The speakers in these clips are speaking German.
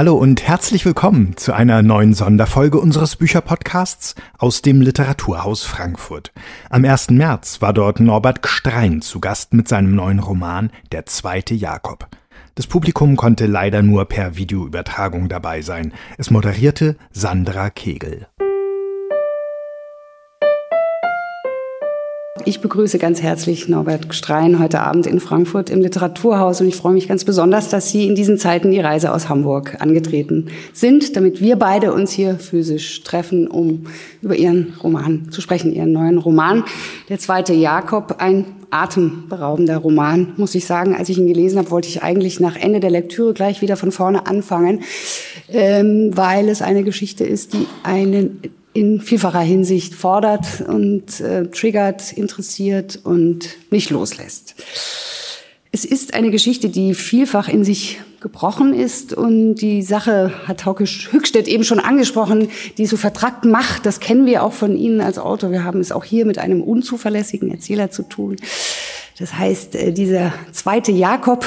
Hallo und herzlich willkommen zu einer neuen Sonderfolge unseres Bücherpodcasts aus dem Literaturhaus Frankfurt. Am 1. März war dort Norbert Gstrein zu Gast mit seinem neuen Roman Der zweite Jakob. Das Publikum konnte leider nur per Videoübertragung dabei sein. Es moderierte Sandra Kegel. Ich begrüße ganz herzlich Norbert Strein heute Abend in Frankfurt im Literaturhaus und ich freue mich ganz besonders, dass Sie in diesen Zeiten die Reise aus Hamburg angetreten sind, damit wir beide uns hier physisch treffen, um über Ihren Roman zu sprechen, Ihren neuen Roman. Der zweite Jakob, ein atemberaubender Roman, muss ich sagen. Als ich ihn gelesen habe, wollte ich eigentlich nach Ende der Lektüre gleich wieder von vorne anfangen, ähm, weil es eine Geschichte ist, die einen in vielfacher Hinsicht fordert und äh, triggert, interessiert und nicht loslässt. Es ist eine Geschichte, die vielfach in sich gebrochen ist und die Sache hat Hauke Höchstedt eben schon angesprochen, die so vertrackt macht. Das kennen wir auch von Ihnen als Autor. Wir haben es auch hier mit einem unzuverlässigen Erzähler zu tun. Das heißt, äh, dieser zweite Jakob,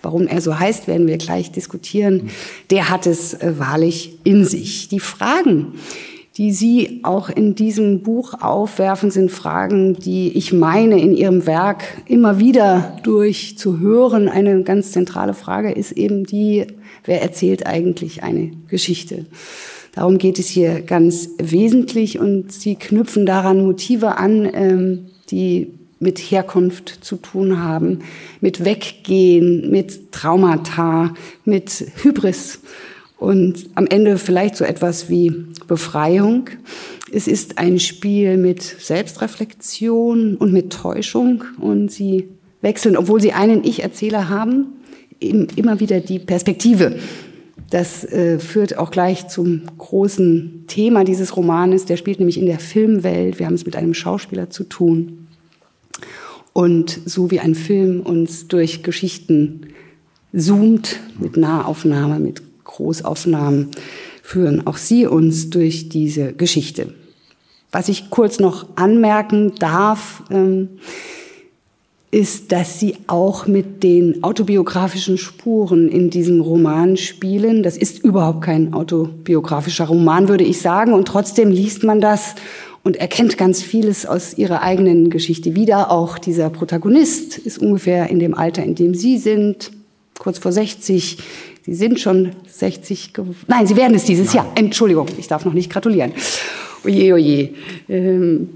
warum er so heißt, werden wir gleich diskutieren, der hat es äh, wahrlich in sich. Die Fragen, die Sie auch in diesem Buch aufwerfen, sind Fragen, die ich meine, in Ihrem Werk immer wieder durch zu hören. Eine ganz zentrale Frage ist eben die, wer erzählt eigentlich eine Geschichte? Darum geht es hier ganz wesentlich und Sie knüpfen daran Motive an, ähm, die mit Herkunft zu tun haben, mit Weggehen, mit Traumata, mit Hybris und am Ende vielleicht so etwas wie Befreiung. Es ist ein Spiel mit Selbstreflexion und mit Täuschung und sie wechseln, obwohl sie einen Ich-Erzähler haben, immer wieder die Perspektive. Das äh, führt auch gleich zum großen Thema dieses Romanes. Der spielt nämlich in der Filmwelt. Wir haben es mit einem Schauspieler zu tun. Und so wie ein Film uns durch Geschichten zoomt, mit Nahaufnahme, mit Großaufnahmen führen auch Sie uns durch diese Geschichte. Was ich kurz noch anmerken darf, ähm, ist, dass Sie auch mit den autobiografischen Spuren in diesem Roman spielen. Das ist überhaupt kein autobiografischer Roman, würde ich sagen. Und trotzdem liest man das und erkennt ganz vieles aus ihrer eigenen Geschichte wieder. Auch dieser Protagonist ist ungefähr in dem Alter, in dem Sie sind, kurz vor 60, Sie sind schon 60 geworden. Nein, Sie werden es dieses Nein. Jahr. Entschuldigung, ich darf noch nicht gratulieren. Oje, oje. Ähm,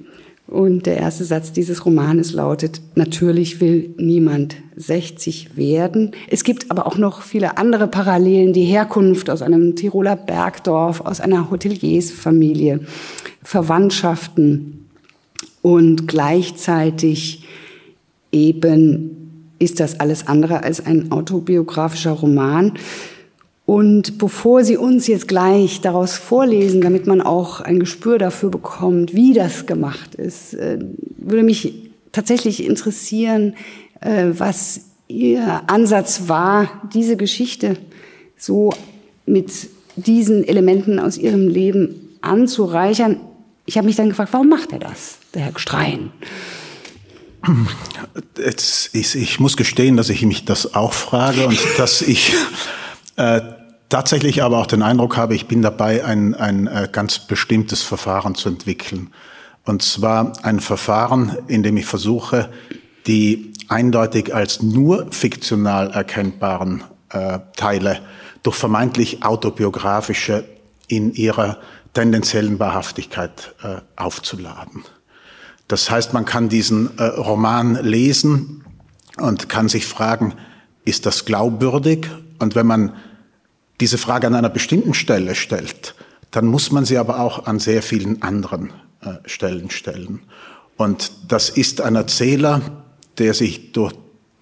und der erste Satz dieses Romanes lautet, natürlich will niemand 60 werden. Es gibt aber auch noch viele andere Parallelen, die Herkunft aus einem Tiroler Bergdorf, aus einer Hoteliersfamilie, Verwandtschaften und gleichzeitig eben ist das alles andere als ein autobiografischer Roman. Und bevor Sie uns jetzt gleich daraus vorlesen, damit man auch ein Gespür dafür bekommt, wie das gemacht ist, äh, würde mich tatsächlich interessieren, äh, was Ihr Ansatz war, diese Geschichte so mit diesen Elementen aus Ihrem Leben anzureichern. Ich habe mich dann gefragt, warum macht er das, der Herr Strein? Jetzt, ich, ich, muss gestehen, dass ich mich das auch frage und dass ich äh, tatsächlich aber auch den Eindruck habe, ich bin dabei, ein, ein äh, ganz bestimmtes Verfahren zu entwickeln. Und zwar ein Verfahren, in dem ich versuche, die eindeutig als nur fiktional erkennbaren äh, Teile durch vermeintlich autobiografische in ihrer tendenziellen Wahrhaftigkeit äh, aufzuladen. Das heißt, man kann diesen äh, Roman lesen und kann sich fragen, ist das glaubwürdig? Und wenn man diese Frage an einer bestimmten Stelle stellt, dann muss man sie aber auch an sehr vielen anderen äh, Stellen stellen. Und das ist ein Erzähler, der sich durch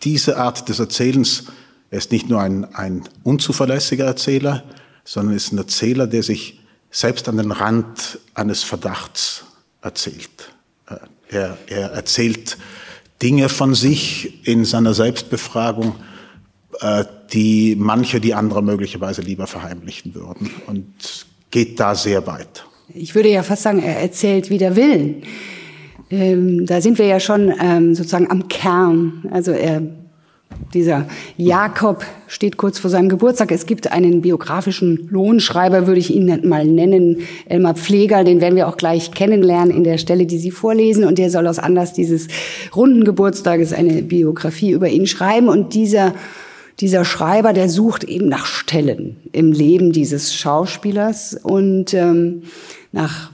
diese Art des Erzählens, er ist nicht nur ein, ein unzuverlässiger Erzähler, sondern ist ein Erzähler, der sich selbst an den Rand eines Verdachts erzählt. Er, er erzählt Dinge von sich in seiner Selbstbefragung, äh, die manche, die andere möglicherweise lieber verheimlichen würden und geht da sehr weit. Ich würde ja fast sagen, er erzählt wider Willen. Ähm, da sind wir ja schon ähm, sozusagen am Kern. Also er Dieser Jakob steht kurz vor seinem Geburtstag. Es gibt einen biografischen Lohnschreiber, würde ich ihn mal nennen, Elmar Pfleger, den werden wir auch gleich kennenlernen in der Stelle, die Sie vorlesen. Und der soll aus Anlass dieses runden Geburtstages eine Biografie über ihn schreiben. Und dieser, dieser Schreiber, der sucht eben nach Stellen im Leben dieses Schauspielers und ähm, nach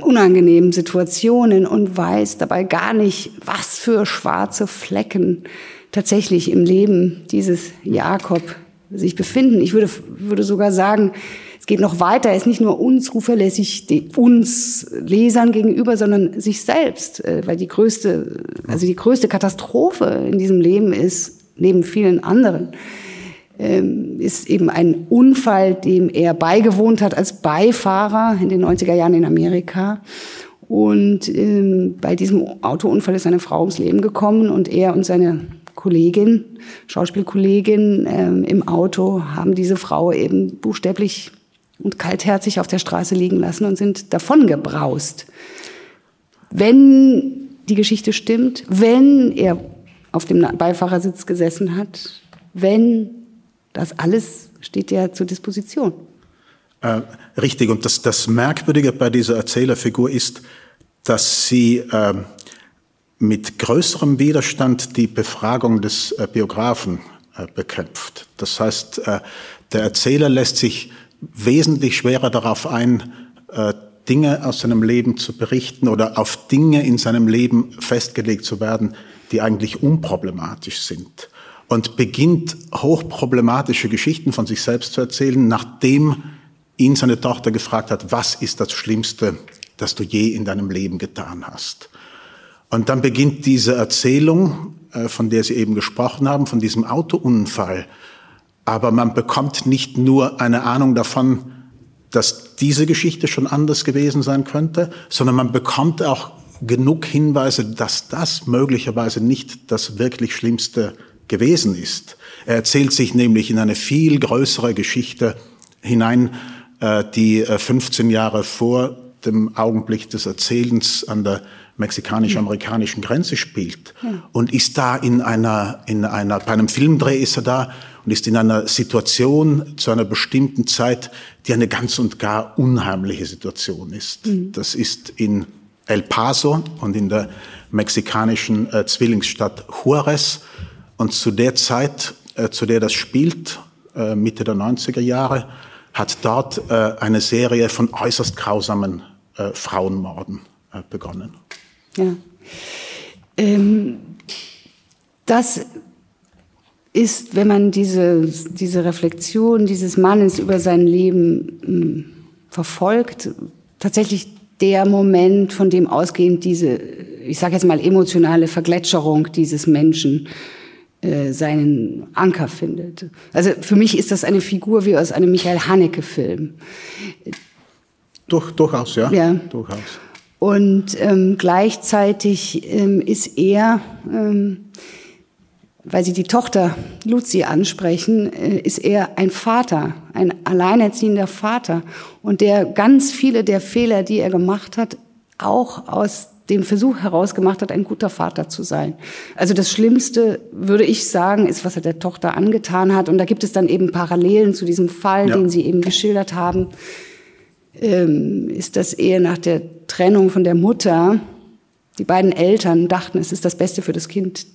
unangenehmen Situationen und weiß dabei gar nicht, was für schwarze Flecken tatsächlich im Leben dieses Jakob sich befinden. Ich würde, würde sogar sagen, es geht noch weiter. Er ist nicht nur uns zuverlässig, uns Lesern gegenüber, sondern sich selbst, äh, weil die größte, also die größte Katastrophe in diesem Leben ist, neben vielen anderen, ist eben ein Unfall, dem er beigewohnt hat als Beifahrer in den 90er Jahren in Amerika. Und ähm, bei diesem Autounfall ist eine Frau ums Leben gekommen und er und seine Kollegin, Schauspielkollegin ähm, im Auto haben diese Frau eben buchstäblich und kaltherzig auf der Straße liegen lassen und sind davon gebraust. Wenn die Geschichte stimmt, wenn er auf dem Beifahrersitz gesessen hat, wenn das alles steht ja zur Disposition. Äh, richtig, und das, das Merkwürdige bei dieser Erzählerfigur ist, dass sie äh, mit größerem Widerstand die Befragung des äh, Biografen äh, bekämpft. Das heißt, äh, der Erzähler lässt sich wesentlich schwerer darauf ein, äh, Dinge aus seinem Leben zu berichten oder auf Dinge in seinem Leben festgelegt zu werden, die eigentlich unproblematisch sind und beginnt hochproblematische Geschichten von sich selbst zu erzählen, nachdem ihn seine Tochter gefragt hat, was ist das Schlimmste, das du je in deinem Leben getan hast. Und dann beginnt diese Erzählung, äh, von der Sie eben gesprochen haben, von diesem Autounfall. Aber man bekommt nicht nur eine Ahnung davon, dass diese Geschichte schon anders gewesen sein könnte, sondern man bekommt auch genug Hinweise, dass das möglicherweise nicht das wirklich Schlimmste gewesen ist. Er erzählt sich nämlich in eine viel größere Geschichte hinein, äh, die 15 äh, Jahre vor dem Augenblick des Erzählens an der mexikanisch-amerikanischen Grenze spielt ja. und ist da in einer, in einer, bei einem Filmdreh ist er da und ist in einer Situation zu einer bestimmten Zeit, die eine ganz und gar unheimliche Situation ist. Mhm. Das ist in El Paso und in der mexikanischen äh, Zwillingsstadt Juarez. Und zu der Zeit, äh, zu der das spielt, äh, Mitte der 90er Jahre, hat dort äh, eine Serie von äußerst grausamen äh, Frauenmorden äh, begonnen. Ja. Ähm, das ist, wenn man diese, diese Reflexion dieses Mannes über sein Leben mh, hm, verfolgt, tatsächlich der Moment, von dem ausgehend diese, ich sage jetzt mal, emotionale Vergletscherung dieses Menschen äh, seinen Anker findet. Also für mich ist das eine Figur wie aus einem Michael Haneke-Film. Durch, durchaus, ja. ja. Durchaus. Und ähm, gleichzeitig ähm, ist er, ähm, weil Sie die Tochter Luzi ansprechen, äh, ist er ein Vater, ein alleinerziehender Vater und der ganz viele der Fehler, die er gemacht hat, auch aus den Versuch herausgemacht hat, ein guter Vater zu sein. Also das Schlimmste, würde ich sagen, ist, was er der Tochter angetan hat. Und da gibt es dann eben Parallelen zu diesem Fall, ja. den Sie eben geschildert haben. Ähm, ist das ehe nach der Trennung von der Mutter, die beiden Eltern dachten, es ist das Beste für das Kind,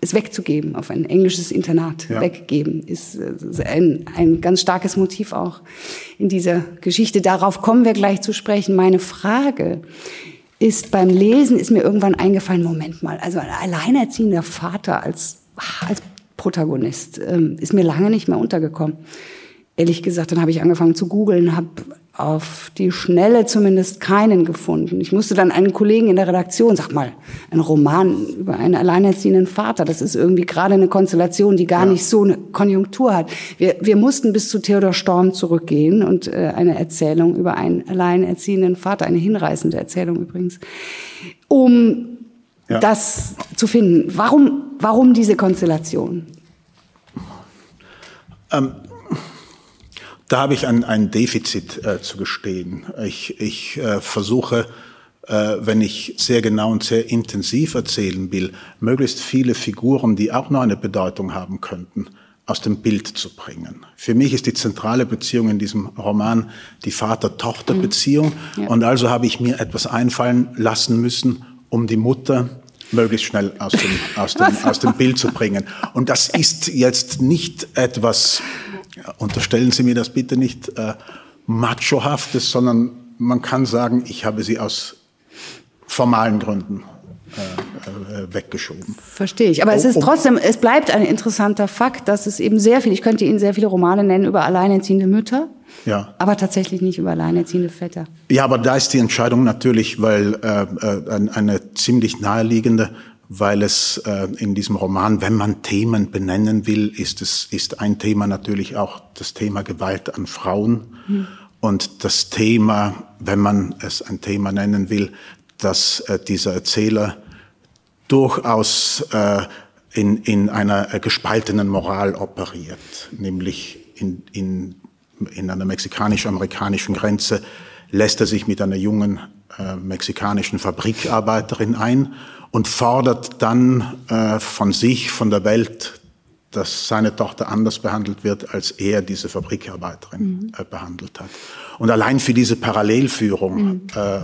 es wegzugeben, auf ein englisches Internat ja. weggeben, ist ein, ein ganz starkes Motiv auch in dieser Geschichte. Darauf kommen wir gleich zu sprechen. Meine Frage ist beim Lesen ist mir irgendwann eingefallen, Moment mal, also ein alleinerziehender Vater als, als Protagonist ähm, ist mir lange nicht mehr untergekommen. Ehrlich gesagt, dann habe ich angefangen zu googeln, habe auf die Schnelle zumindest keinen gefunden. Ich musste dann einen Kollegen in der Redaktion, sag mal, ein Roman über einen alleinerziehenden Vater, das ist irgendwie gerade eine Konstellation, die gar ja. nicht so eine Konjunktur hat. Wir, wir mussten bis zu Theodor Storm zurückgehen und äh, eine Erzählung über einen alleinerziehenden Vater, eine hinreißende Erzählung übrigens, um ja. das zu finden. Warum, warum diese Konstellation? Ähm da habe ich ein, ein Defizit äh, zu gestehen. Ich, ich äh, versuche äh, wenn ich sehr genau und sehr intensiv erzählen will, möglichst viele Figuren, die auch noch eine Bedeutung haben könnten, aus dem Bild zu bringen. Für mich ist die zentrale Beziehung in diesem Roman die Vater-Tochter-Beziehung. Mhm. Ja. Und also habe ich mir etwas einfallen lassen müssen, um die Mutter möglichst schnell aus dem, aus dem, aus dem Bild zu bringen. Und das ist jetzt nicht etwas, unterstellen Sie mir das bitte nicht, äh, machohaftes, sondern man kann sagen, ich habe sie aus formalen Gründen äh, äh, weggeschoben. Verstehe ich. Aber es ist oh, oh. trotzdem, es bleibt ein interessanter Fakt, dass es eben sehr viel, ich könnte Ihnen sehr viele Romane nennen über alleinerziehende Mütter. Ja. Aber tatsächlich nicht über alleinerziehende Väter. Ja, aber da ist die Entscheidung natürlich, weil äh, äh, eine ziemlich naheliegende, weil es äh, in diesem Roman, wenn man Themen benennen will, ist es ist ein Thema natürlich auch das Thema Gewalt an Frauen. Hm. Und das Thema, wenn man es ein Thema nennen will, dass äh, dieser Erzähler durchaus äh, in, in einer äh, gespaltenen Moral operiert, nämlich in, in, in einer mexikanisch-amerikanischen Grenze lässt er sich mit einer jungen äh, mexikanischen Fabrikarbeiterin ein und fordert dann äh, von sich, von der Welt, dass seine Tochter anders behandelt wird, als er diese Fabrikarbeiterin mhm. äh, behandelt hat. Und allein für diese Parallelführung mhm. äh,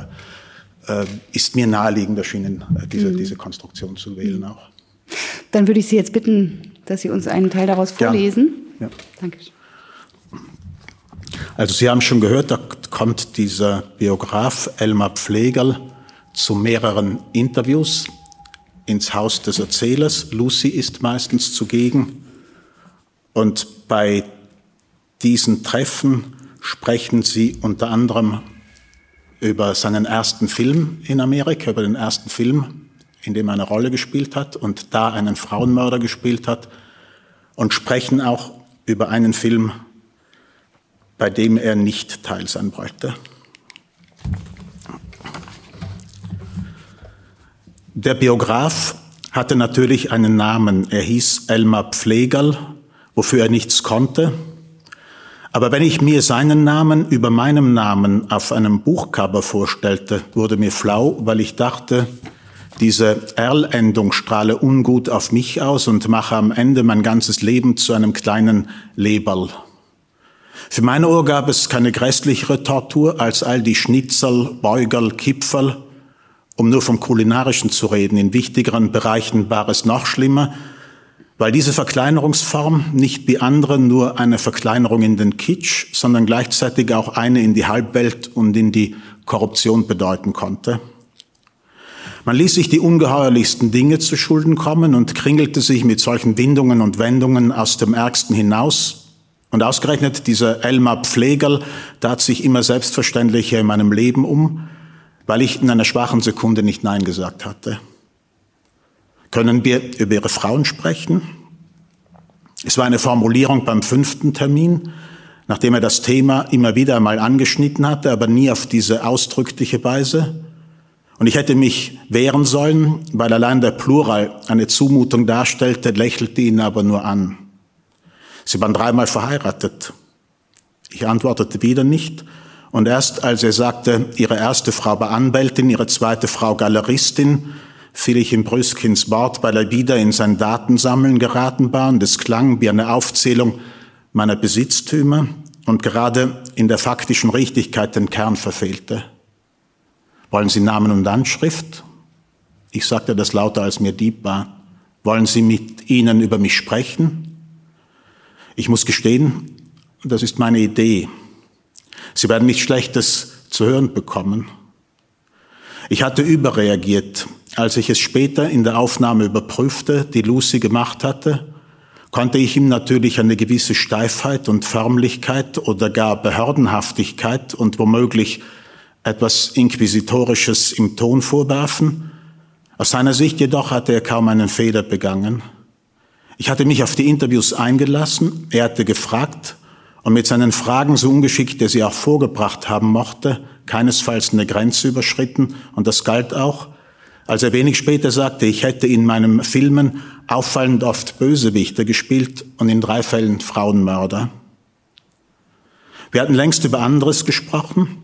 äh, ist mir naheliegend erschienen, äh, diese, mhm. diese Konstruktion zu wählen auch. Dann würde ich Sie jetzt bitten, dass Sie uns einen Teil daraus vorlesen. Ja. ja. Danke. Also Sie haben schon gehört, da kommt dieser Biograf Elmar Pflegerl zu mehreren Interviews ins Haus des Erzählers. Lucy ist meistens zugegen. Und bei diesen Treffen sprechen sie unter anderem über seinen ersten Film in Amerika, über den ersten Film, in dem er eine Rolle gespielt hat und da einen Frauenmörder gespielt hat und sprechen auch über einen Film, bei dem er nicht teil sein wollte. Der Biograf hatte natürlich einen Namen. Er hieß Elmar Pflegerl, wofür er nichts konnte. Aber wenn ich mir seinen Namen über meinem Namen auf einem Buchcover vorstellte, wurde mir flau, weil ich dachte, diese Erl-Endung strahle ungut auf mich aus und mache am Ende mein ganzes Leben zu einem kleinen Leberl. Für meine Ohr gab es keine grässlichere Tortur als all die Schnitzel, Beugerl, Kipferl. Um nur vom Kulinarischen zu reden, in wichtigeren Bereichen war es noch schlimmer, weil diese Verkleinerungsform nicht wie andere nur eine Verkleinerung in den Kitsch, sondern gleichzeitig auch eine in die Halbwelt und in die Korruption bedeuten konnte. Man ließ sich die ungeheuerlichsten Dinge zu Schulden kommen und kringelte sich mit solchen Windungen und Wendungen aus dem Ärgsten hinaus. Und ausgerechnet dieser Elmar Pflegerl tat sich immer selbstverständlicher in meinem Leben um, weil ich in einer schwachen Sekunde nicht Nein gesagt hatte. Können wir über Ihre Frauen sprechen? Es war eine Formulierung beim fünften Termin, nachdem er das Thema immer wieder einmal angeschnitten hatte, aber nie auf diese ausdrückliche Weise. Und ich hätte mich wehren sollen, weil allein der Plural eine Zumutung darstellte, lächelte ihn aber nur an. Sie waren dreimal verheiratet. Ich antwortete wieder nicht. Und erst als er sagte, ihre erste Frau war Anwältin, ihre zweite Frau Galeristin, fiel ich in Brüskins Wort, weil er wieder in sein Datensammeln geraten war und es klang wie eine Aufzählung meiner Besitztümer und gerade in der faktischen Richtigkeit den Kern verfehlte. Wollen Sie Namen und Anschrift? Ich sagte das lauter, als mir Dieb war. Wollen Sie mit Ihnen über mich sprechen? Ich muss gestehen, das ist meine Idee. Sie werden nichts Schlechtes zu hören bekommen. Ich hatte überreagiert. Als ich es später in der Aufnahme überprüfte, die Lucy gemacht hatte, konnte ich ihm natürlich eine gewisse Steifheit und Förmlichkeit oder gar Behördenhaftigkeit und womöglich etwas Inquisitorisches im Ton vorwerfen. Aus seiner Sicht jedoch hatte er kaum einen Fehler begangen. Ich hatte mich auf die Interviews eingelassen, er hatte gefragt und mit seinen Fragen, so ungeschickt er sie auch vorgebracht haben mochte, keinesfalls eine Grenze überschritten und das galt auch, als er wenig später sagte, ich hätte in meinem Filmen auffallend oft Bösewichte gespielt und in drei Fällen Frauenmörder. Wir hatten längst über anderes gesprochen,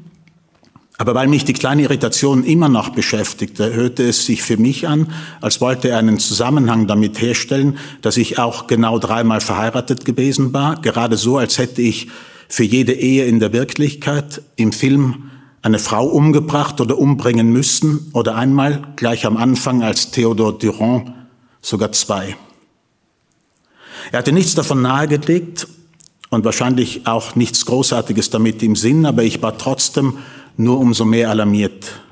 Aber weil mich die kleine Irritation immer noch beschäftigte, hörte es sich für mich an, als wollte er einen Zusammenhang damit herstellen, dass ich auch genau dreimal verheiratet gewesen war, gerade so, als hätte ich für jede Ehe in der Wirklichkeit im Film eine Frau umgebracht oder umbringen müssen oder einmal gleich am Anfang als Theodor Durand sogar zwei. Er hatte nichts davon nahegelegt und wahrscheinlich auch nichts Großartiges damit im Sinn, aber ich war trotzdem nur umso mehr alarmiert.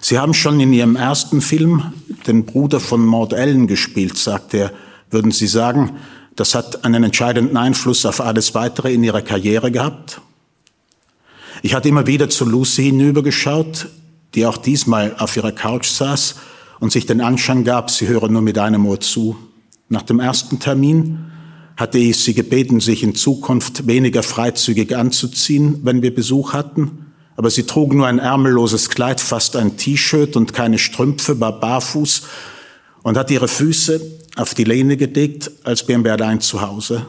Sie haben schon in Ihrem ersten Film den Bruder von Maud Ellen gespielt, sagt er. Würden Sie sagen, das hat einen entscheidenden Einfluss auf alles Weitere in Ihrer Karriere gehabt? Ich hatte immer wieder zu Lucy hinübergeschaut, die auch diesmal auf ihrer Couch saß und sich den Anschein gab, sie höre nur mit einem Ohr zu. Nach dem ersten Termin hatte ich sie gebeten, sich in Zukunft weniger freizügig anzuziehen, wenn wir Besuch hatten aber sie trug nur ein ärmelloses Kleid, fast ein T-Shirt und keine Strümpfe, war barfuß und hat ihre Füße auf die Lehne gelegt, als wären wir allein zu Hause.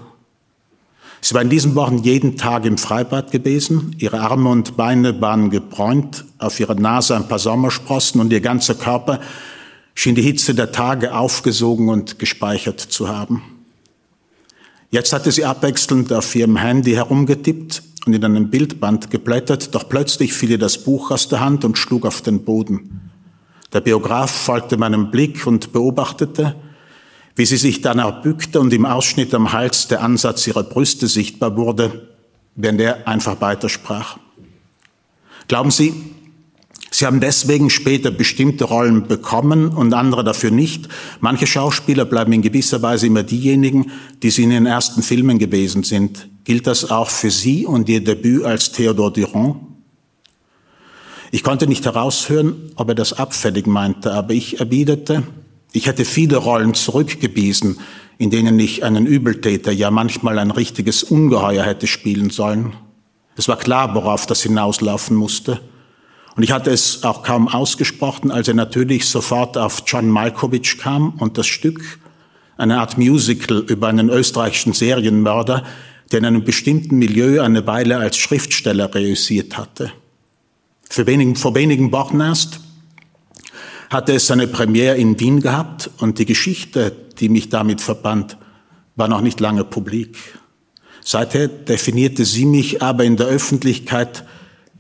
Sie war in diesen Wochen jeden Tag im Freibad gewesen. Ihre Arme und Beine waren gebräunt, auf ihrer Nase ein paar Sommersprossen und ihr ganzer Körper schien die Hitze der Tage aufgesogen und gespeichert zu haben. Jetzt hatte sie abwechselnd auf ihrem Handy herumgetippt und in einem Bildband geblättert, doch plötzlich fiel ihr das Buch aus der Hand und schlug auf den Boden. Der Biograf folgte meinem Blick und beobachtete, wie sie sich dann erbückte und im Ausschnitt am Hals der Ansatz ihrer Brüste sichtbar wurde, während er einfach weitersprach. Glauben Sie, Sie haben deswegen später bestimmte Rollen bekommen und andere dafür nicht. Manche Schauspieler bleiben in gewisser Weise immer diejenigen, die sie in den ersten Filmen gewesen sind. Gilt das auch für Sie und Ihr Debüt als Theodor Durand? Ich konnte nicht heraushören, ob er das abfällig meinte, aber ich erwiderte, ich hätte viele Rollen zurückgewiesen, in denen ich einen Übeltäter, ja manchmal ein richtiges Ungeheuer hätte spielen sollen. Es war klar, worauf das hinauslaufen musste. Und ich hatte es auch kaum ausgesprochen, als er natürlich sofort auf John Malkovich kam und das Stück, eine Art Musical über einen österreichischen Serienmörder, der in einem bestimmten Milieu eine Weile als Schriftsteller reüssiert hatte. Wenigen, vor wenigen Wochen erst hatte es seine Premiere in Wien gehabt und die Geschichte, die mich damit verband, war noch nicht lange publik. Seither definierte sie mich aber in der Öffentlichkeit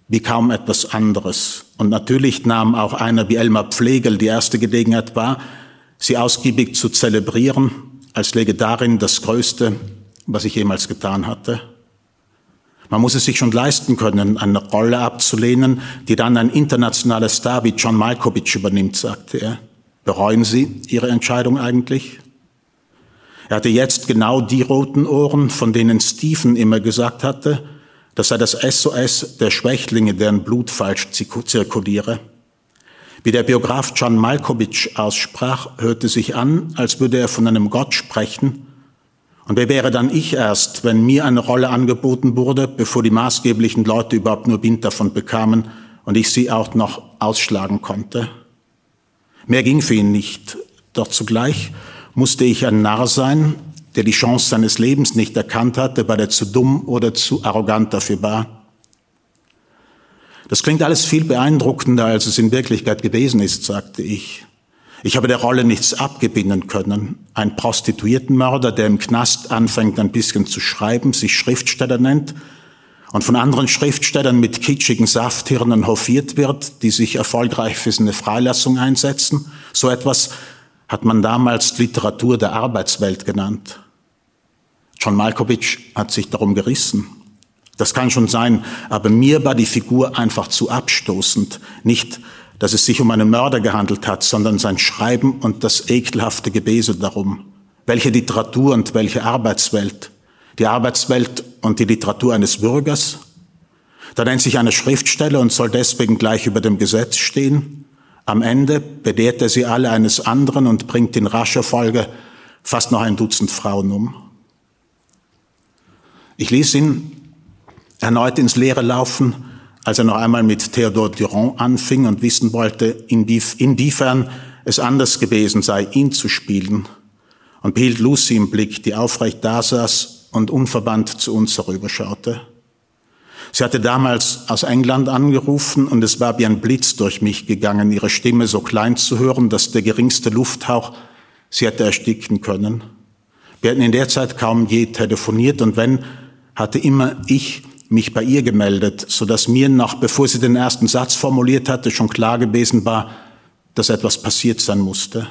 wie kaum etwas anderes. Und natürlich nahm auch einer wie Elmar Pflegel die erste Gelegenheit wahr, sie ausgiebig zu zelebrieren, als läge darin das Größte, was ich jemals getan hatte. Man muss es sich schon leisten können, eine Rolle abzulehnen, die dann ein internationaler Star wie John Malkovich übernimmt, sagte er. Bereuen Sie Ihre Entscheidung eigentlich? Er hatte jetzt genau die roten Ohren, von denen Stephen immer gesagt hatte, das sei das SOS der Schwächlinge, deren Blut falsch zirkuliere. Wie der Biograf John Malkovich aussprach, hörte sich an, als würde er von einem Gott sprechen, und wer wäre dann ich erst, wenn mir eine Rolle angeboten wurde, bevor die maßgeblichen Leute überhaupt nur Wind davon bekamen und ich sie auch noch ausschlagen konnte? Mehr ging für ihn nicht, doch zugleich musste ich ein Narr sein, der die Chance seines Lebens nicht erkannt hatte, weil er zu dumm oder zu arrogant dafür war. Das klingt alles viel beeindruckender, als es in Wirklichkeit gewesen ist, sagte ich. Ich habe der Rolle nichts abgewinnen können. Ein Prostituiertenmörder, der im Knast anfängt, ein bisschen zu schreiben, sich Schriftsteller nennt und von anderen Schriftstellern mit kitschigen Safthirnen hofiert wird, die sich erfolgreich für seine Freilassung einsetzen. So etwas hat man damals Literatur der Arbeitswelt genannt. John Malkovich hat sich darum gerissen. Das kann schon sein, aber mir war die Figur einfach zu abstoßend, nicht dass es sich um einen Mörder gehandelt hat, sondern sein Schreiben und das ekelhafte Gebese darum. Welche Literatur und welche Arbeitswelt? Die Arbeitswelt und die Literatur eines Bürgers? Da nennt sich eine Schriftsteller und soll deswegen gleich über dem Gesetz stehen. Am Ende belehrt er sie alle eines anderen und bringt in rascher Folge fast noch ein Dutzend Frauen um. Ich ließ ihn erneut ins Leere laufen als er noch einmal mit Theodor Durand anfing und wissen wollte, inwiefern es anders gewesen sei, ihn zu spielen, und behielt Lucy im Blick, die aufrecht dasaß und unverbannt zu uns herüberschaute. Sie hatte damals aus England angerufen und es war wie ein Blitz durch mich gegangen, ihre Stimme so klein zu hören, dass der geringste Lufthauch sie hätte ersticken können. Wir hatten in der Zeit kaum je telefoniert und wenn, hatte immer ich mich bei ihr gemeldet, so dass mir noch, bevor sie den ersten Satz formuliert hatte, schon klar gewesen war, dass etwas passiert sein musste.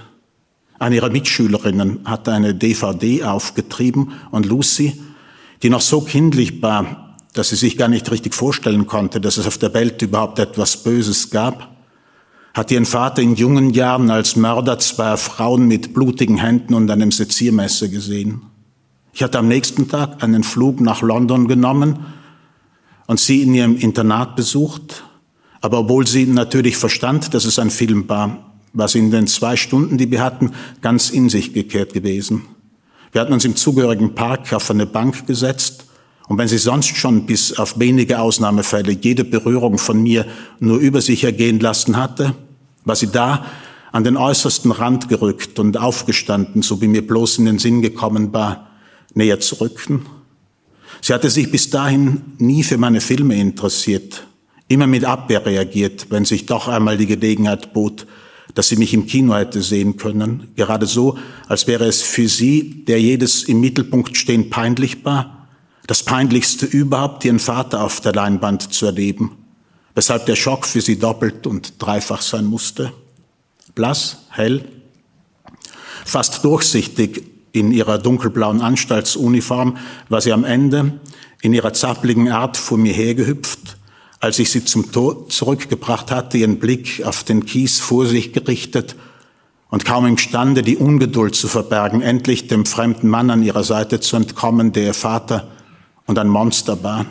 Eine ihrer Mitschülerinnen hatte eine DVD aufgetrieben und Lucy, die noch so kindlich war, dass sie sich gar nicht richtig vorstellen konnte, dass es auf der Welt überhaupt etwas Böses gab, hat ihren Vater in jungen Jahren als Mörder zweier Frauen mit blutigen Händen und einem Seziermesser gesehen. Ich hatte am nächsten Tag einen Flug nach London genommen und sie in ihrem Internat besucht. Aber obwohl sie natürlich verstand, dass es ein Film war, war sie in den zwei Stunden, die wir hatten, ganz in sich gekehrt gewesen. Wir hatten uns im zugehörigen Park auf eine Bank gesetzt und wenn sie sonst schon bis auf wenige Ausnahmefälle jede Berührung von mir nur über sich ergehen lassen hatte, war sie da an den äußersten Rand gerückt und aufgestanden, so wie mir bloß in den Sinn gekommen war, näher zu rücken. Sie hatte sich bis dahin nie für meine Filme interessiert, immer mit Abwehr reagiert, wenn sich doch einmal die Gelegenheit bot, dass sie mich im Kino hätte sehen können, gerade so, als wäre es für sie, der jedes im Mittelpunkt stehen, peinlich war, das Peinlichste überhaupt, ihren Vater auf der Leinwand zu erleben, weshalb der Schock für sie doppelt und dreifach sein musste. Blass, hell, fast durchsichtig in ihrer dunkelblauen Anstaltsuniform war sie am Ende in ihrer zappligen Art vor mir hergehüpft, als ich sie zum Tod zurückgebracht hatte, ihren Blick auf den Kies vor sich gerichtet und kaum imstande, die Ungeduld zu verbergen, endlich dem fremden Mann an ihrer Seite zu entkommen, der ihr Vater und ein Monster war.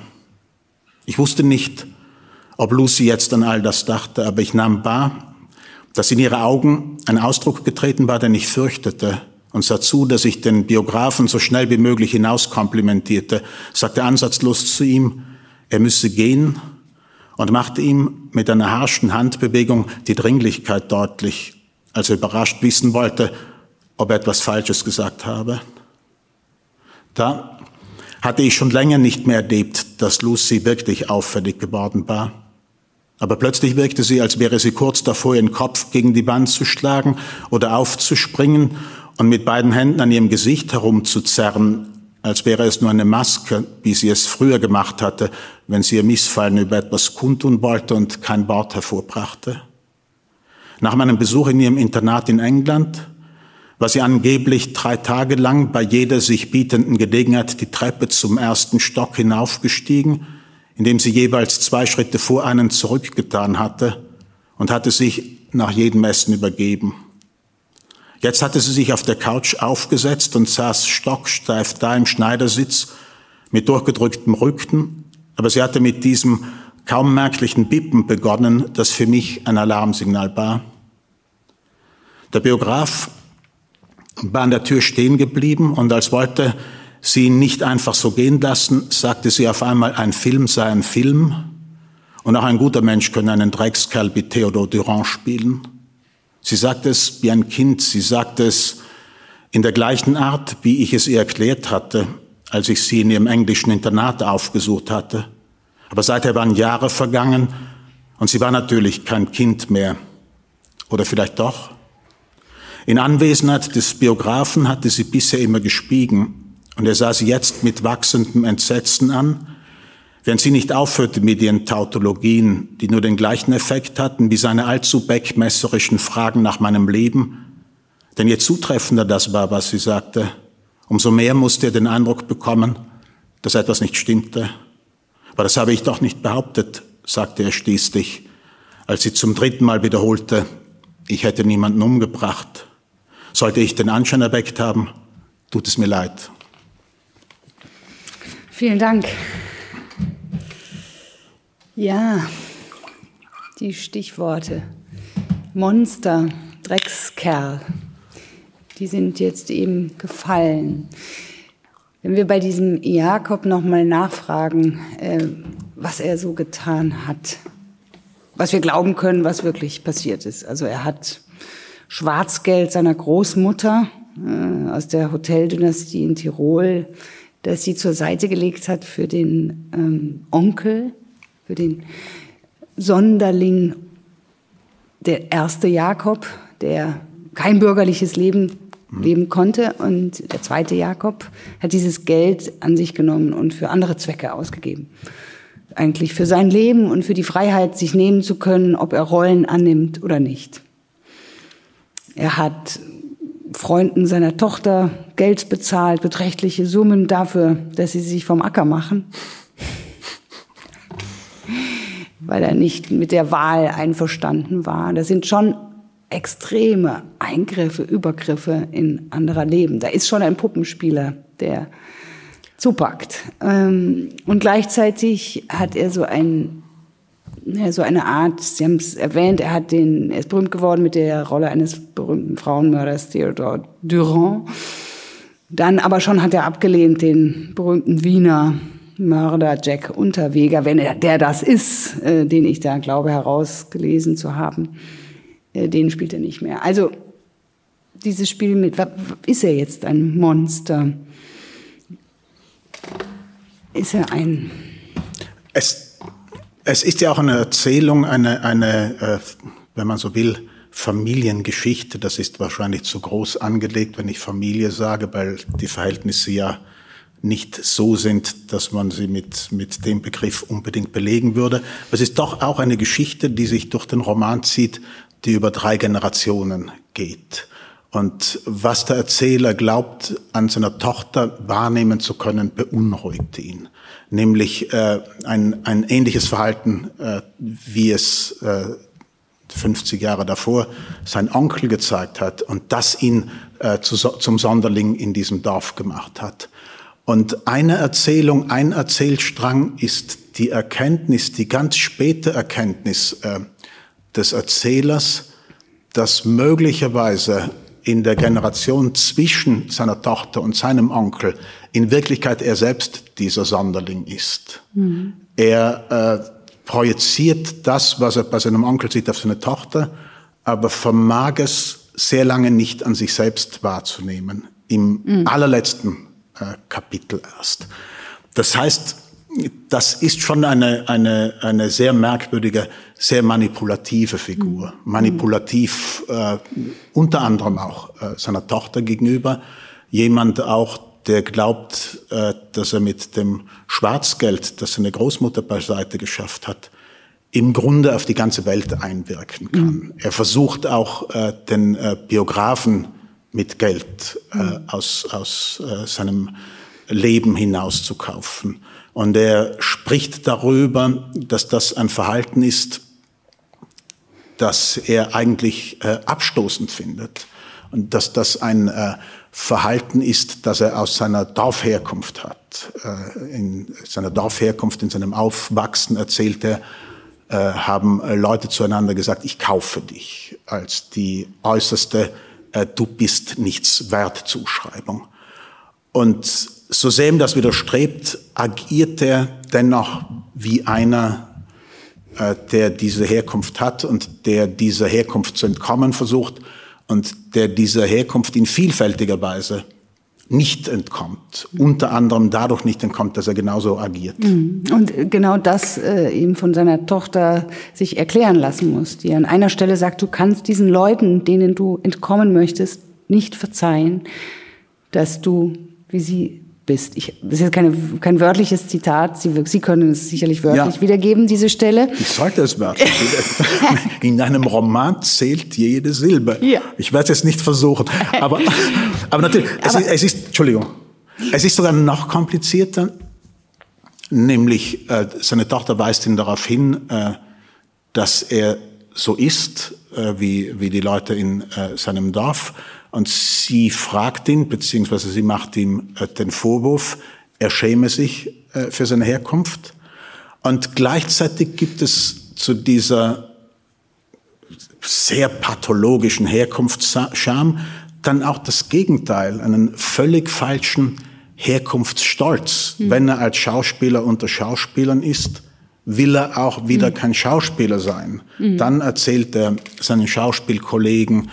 Ich wusste nicht, ob Lucy jetzt an all das dachte, aber ich nahm wahr, dass in ihre Augen ein Ausdruck getreten war, den ich fürchtete, und sah zu, dass ich den Biografen so schnell wie möglich hinauskomplimentierte, sagte ansatzlos zu ihm, er müsse gehen und machte ihm mit einer harschen Handbewegung die Dringlichkeit deutlich, als er überrascht wissen wollte, ob er etwas Falsches gesagt habe. Da hatte ich schon länger nicht mehr erlebt, dass Lucy wirklich auffällig geworden war. Aber plötzlich wirkte sie, als wäre sie kurz davor, ihren Kopf gegen die Wand zu schlagen oder aufzuspringen und mit beiden Händen an ihrem Gesicht herumzuzerren, als wäre es nur eine Maske, wie sie es früher gemacht hatte, wenn sie ihr Missfallen über etwas kundtun wollte und kein Wort hervorbrachte. Nach meinem Besuch in ihrem Internat in England war sie angeblich drei Tage lang bei jeder sich bietenden Gelegenheit die Treppe zum ersten Stock hinaufgestiegen, indem sie jeweils zwei Schritte vor einen zurückgetan hatte und hatte sich nach jedem Essen übergeben. Jetzt hatte sie sich auf der Couch aufgesetzt und saß stocksteif da im Schneidersitz mit durchgedrücktem Rücken, aber sie hatte mit diesem kaum merklichen Bippen begonnen, das für mich ein Alarmsignal war. Der Biograf war an der Tür stehen geblieben und als wollte sie ihn nicht einfach so gehen lassen, sagte sie auf einmal, ein Film sei ein Film und auch ein guter Mensch könne einen Dreckskerl wie Theodor Durand spielen. Sie sagte es wie ein Kind, sie sagte es in der gleichen Art, wie ich es ihr erklärt hatte, als ich sie in ihrem englischen Internat aufgesucht hatte. Aber seither waren Jahre vergangen und sie war natürlich kein Kind mehr. Oder vielleicht doch? In Anwesenheit des Biografen hatte sie bisher immer geschwiegen und er sah sie jetzt mit wachsendem Entsetzen an, während sie nicht aufhörte mit ihren Tautologien, die nur den gleichen Effekt hatten wie seine allzu beckmesserischen Fragen nach meinem Leben. Denn je zutreffender das war, was sie sagte, umso mehr musste er den Eindruck bekommen, dass etwas nicht stimmte. Aber das habe ich doch nicht behauptet, sagte er schließlich, als sie zum dritten Mal wiederholte, ich hätte niemanden umgebracht. Sollte ich den Anschein erweckt haben, tut es mir leid. Vielen Dank. Ja, die Stichworte Monster, Dreckskerl, die sind jetzt eben gefallen. Wenn wir bei diesem Jakob nochmal nachfragen, äh, was er so getan hat, was wir glauben können, was wirklich passiert ist. Also er hat Schwarzgeld seiner Großmutter äh, aus der Hoteldynastie in Tirol das sie zur Seite gelegt hat für den ähm, Onkel, für den Sonderling, der erste Jakob, der kein bürgerliches Leben leben konnte. Und der zweite Jakob hat dieses Geld an sich genommen und für andere Zwecke ausgegeben. Eigentlich für sein Leben und für die Freiheit, sich nehmen zu können, ob er Rollen annimmt oder nicht. Er hat Freunden seiner Tochter Geld bezahlt, beträchtliche Summen dafür, dass sie sich vom Acker machen, weil er nicht mit der Wahl einverstanden war. Das sind schon extreme Eingriffe, Übergriffe in anderer Leben. Da ist schon ein Puppenspieler, der zupackt. Ähm, und gleichzeitig hat er so ein so eine Art, Sie haben es erwähnt, er hat den, er ist berühmt geworden mit der Rolle eines berühmten Frauenmörders, Theodore Durand. Dann aber schon hat er abgelehnt den berühmten Wiener Mörder Jack Unterweger, wenn er der das ist, äh, den ich da glaube herausgelesen zu haben. Äh, den spielt er nicht mehr. Also dieses Spiel mit, ist er jetzt ein Monster? Ist er ein... Es, es ist ja auch eine Erzählung, eine, eine äh, wenn man so will, Familiengeschichte. Das ist wahrscheinlich zu groß angelegt, wenn ich Familie sage, weil die Verhältnisse ja nicht so sind, dass man sie mit, mit dem Begriff unbedingt belegen würde. Es ist doch auch eine Geschichte, die sich durch den Roman zieht, die über drei Generationen geht. Und was der Erzähler glaubt, an seiner Tochter wahrnehmen zu können, beunruhigt ihn. Nämlich äh, ein, ein ähnliches Verhalten, äh, wie es äh, 50 Jahre davor sein Onkel gezeigt hat und das ihn äh, zu, zum Sonderling in diesem Dorf gemacht hat. Und eine Erzählung, ein Erzählstrang ist die Erkenntnis, die ganz späte Erkenntnis äh, des Erzählers, dass möglicherweise in der Generation zwischen seiner Tochter und seinem Onkel in Wirklichkeit er selbst dieser Sonderling ist. Mhm. Er äh, projiziert das, was er bei seinem Onkel sieht, auf seine Tochter, aber vermag es sehr lange nicht an sich selbst wahrzunehmen. Im mhm. allerletzten Kapitel erst. Das heißt, das ist schon eine, eine, eine sehr merkwürdige, sehr manipulative Figur. Mhm. Manipulativ äh, unter anderem auch äh, seiner Tochter gegenüber. Jemand auch, der glaubt, äh, dass er mit dem Schwarzgeld, das seine Großmutter beiseite geschafft hat, im Grunde auf die ganze Welt einwirken kann. Mhm. Er versucht auch äh, den äh, Biografen mit Geld äh, mhm. aus, aus äh, seinem Leben hinaus zu kaufen. Und er spricht darüber, dass das ein Verhalten ist, das er eigentlich äh, abstoßend findet. Und dass das ein äh, Verhalten ist, das er aus seiner Dorfherkunft hat. Äh, in seiner Dorfherkunft, in seinem Aufwachsen erzählt er, äh, haben Leute zueinander gesagt, ich kaufe dich, als die äußerste Du bist nichts wert Zuschreibung. Und so sehr ihm das widerstrebt, agiert er dennoch wie einer, äh, der diese Herkunft hat und der dieser Herkunft zu entkommen versucht und der dieser Herkunft in vielfältiger Weise nicht entkommt. Unter anderem dadurch nicht entkommt, dass er genauso agiert. Mhm. Und genau das äh, ihm von seiner Tochter sich erklären lassen muss, die an einer Stelle sagt, du kannst diesen Leuten, denen du entkommen möchtest, nicht verzeihen, dass du, wie sie bist. Ich, das ist jetzt keine, kein wörtliches Zitat, Sie, Sie können es sicherlich wörtlich ja. wiedergeben, diese Stelle. Ich sollte es wörtlich. In einem Roman zählt jede Silbe. Ja. Ich werde es nicht versuchen. Aber, aber natürlich, es, aber, ist, es ist, Entschuldigung, es ist sogar noch komplizierter, nämlich äh, seine Tochter weist ihn darauf hin, äh, dass er so ist, äh, wie, wie die Leute in äh, seinem Dorf und sie fragt ihn, beziehungsweise sie macht ihm äh, den Vorwurf, er schäme sich äh, für seine Herkunft. Und gleichzeitig gibt es zu dieser sehr pathologischen Herkunftsscham dann auch das Gegenteil, einen völlig falschen Herkunftsstolz. Mhm. Wenn er als Schauspieler unter Schauspielern ist, will er auch wieder mhm. kein Schauspieler sein. Mhm. Dann erzählt er seinen Schauspielkollegen,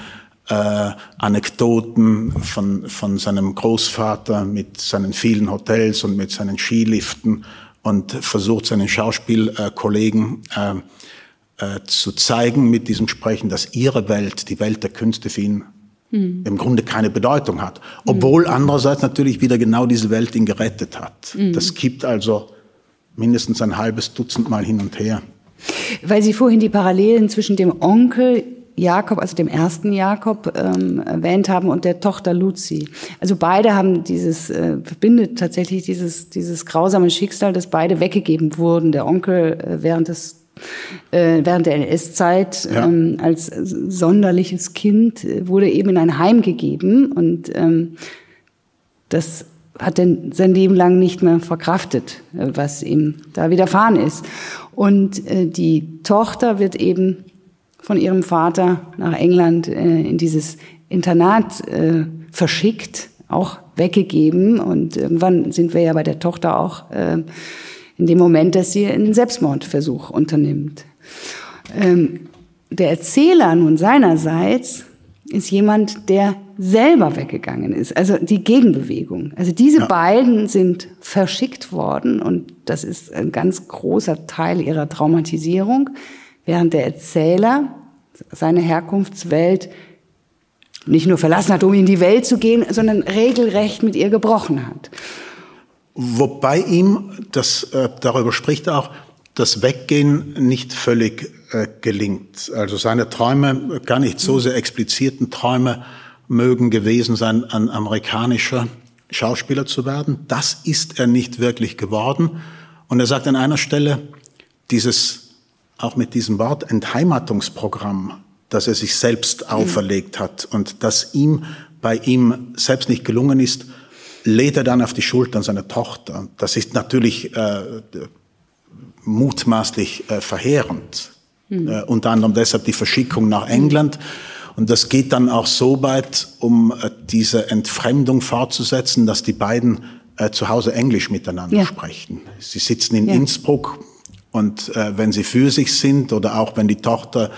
äh, Anekdoten von, von seinem Großvater mit seinen vielen Hotels und mit seinen Skiliften und versucht seinen Schauspielkollegen äh, äh, zu zeigen mit diesem Sprechen, dass ihre Welt, die Welt der Künste für ihn mhm. im Grunde keine Bedeutung hat. Obwohl mhm. andererseits natürlich wieder genau diese Welt ihn gerettet hat. Mhm. Das kippt also mindestens ein halbes Dutzend Mal hin und her. Weil Sie vorhin die Parallelen zwischen dem Onkel Jakob, also dem ersten Jakob, ähm, erwähnt haben und der Tochter Luzi. Also beide haben dieses, äh, verbindet tatsächlich dieses, dieses grausame Schicksal, dass beide weggegeben wurden. Der Onkel äh, während des äh, während der NS-Zeit ja. ähm, als sonderliches Kind äh, wurde eben in ein Heim gegeben und ähm, das hat er sein Leben lang nicht mehr verkraftet, äh, was ihm da widerfahren ist. Und äh, die Tochter wird eben von ihrem Vater nach England äh, in dieses Internat äh, verschickt, auch weggegeben. Und irgendwann sind wir ja bei der Tochter auch äh, in dem Moment, dass sie einen Selbstmordversuch unternimmt. Ähm, der Erzähler nun seinerseits ist jemand, der selber weggegangen ist, also die Gegenbewegung. Also diese ja. beiden sind verschickt worden und das ist ein ganz großer Teil ihrer Traumatisierung, während der Erzähler seine Herkunftswelt nicht nur verlassen hat, um in die Welt zu gehen, sondern regelrecht mit ihr gebrochen hat. Wobei ihm, das, äh, darüber spricht auch, das Weggehen nicht völlig äh, gelingt. Also seine Träume, gar nicht so sehr explizierten Träume, mögen gewesen sein, ein amerikanischer Schauspieler zu werden. Das ist er nicht wirklich geworden. Und er sagt an einer Stelle, dieses, auch mit diesem Wort, Entheimatungsprogramm, das er sich selbst mhm. auferlegt hat und das ihm bei ihm selbst nicht gelungen ist, lädt er dann auf die Schultern seiner Tochter. Das ist natürlich äh, mutmaßlich äh, verheerend. Mhm. Äh, unter anderem deshalb die Verschickung nach England. Und das geht dann auch so weit, um äh, diese Entfremdung fortzusetzen, dass die beiden äh, zu Hause Englisch miteinander ja. sprechen. Sie sitzen in ja. Innsbruck und äh, wenn sie für sich sind oder auch wenn die Tochter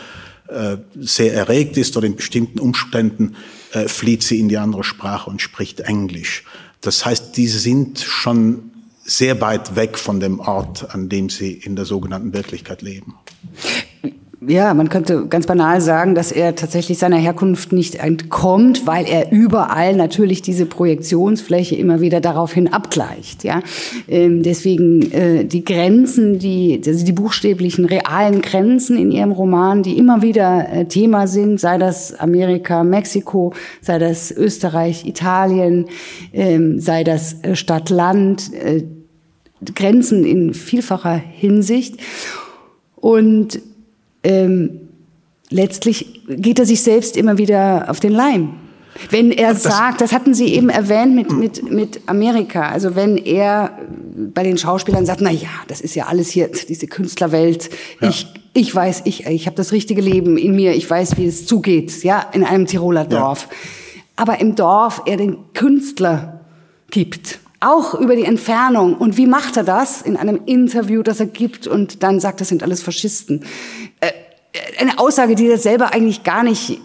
äh, sehr erregt ist oder in bestimmten Umständen, äh, flieht sie in die andere Sprache und spricht Englisch. Das heißt, die sind schon sehr weit weg von dem Ort, an dem sie in der sogenannten Wirklichkeit leben. Ja, man könnte ganz banal sagen, dass er tatsächlich seiner Herkunft nicht entkommt, weil er überall natürlich diese Projektionsfläche immer wieder daraufhin abgleicht. Ja, ähm, deswegen äh, die Grenzen, die also die buchstäblichen realen Grenzen in ihrem Roman, die immer wieder äh, Thema sind, sei das Amerika, Mexiko, sei das Österreich, Italien, ähm, sei das äh, Stadt-Land, äh, Grenzen in vielfacher Hinsicht und ähm, letztlich geht er sich selbst immer wieder auf den Leim. Wenn er das sagt, das hatten Sie eben erwähnt mit, mit, mit Amerika, also wenn er bei den Schauspielern sagt, na ja, das ist ja alles hier, diese Künstlerwelt, ja. ich, ich weiß, ich, ich habe das richtige Leben in mir, ich weiß, wie es zugeht, ja, in einem Tiroler Dorf. Ja. Aber im Dorf er den Künstler gibt, auch über die Entfernung. Und wie macht er das? In einem Interview, das er gibt und dann sagt, das sind alles Faschisten. Äh, eine Aussage, die er selber eigentlich gar nicht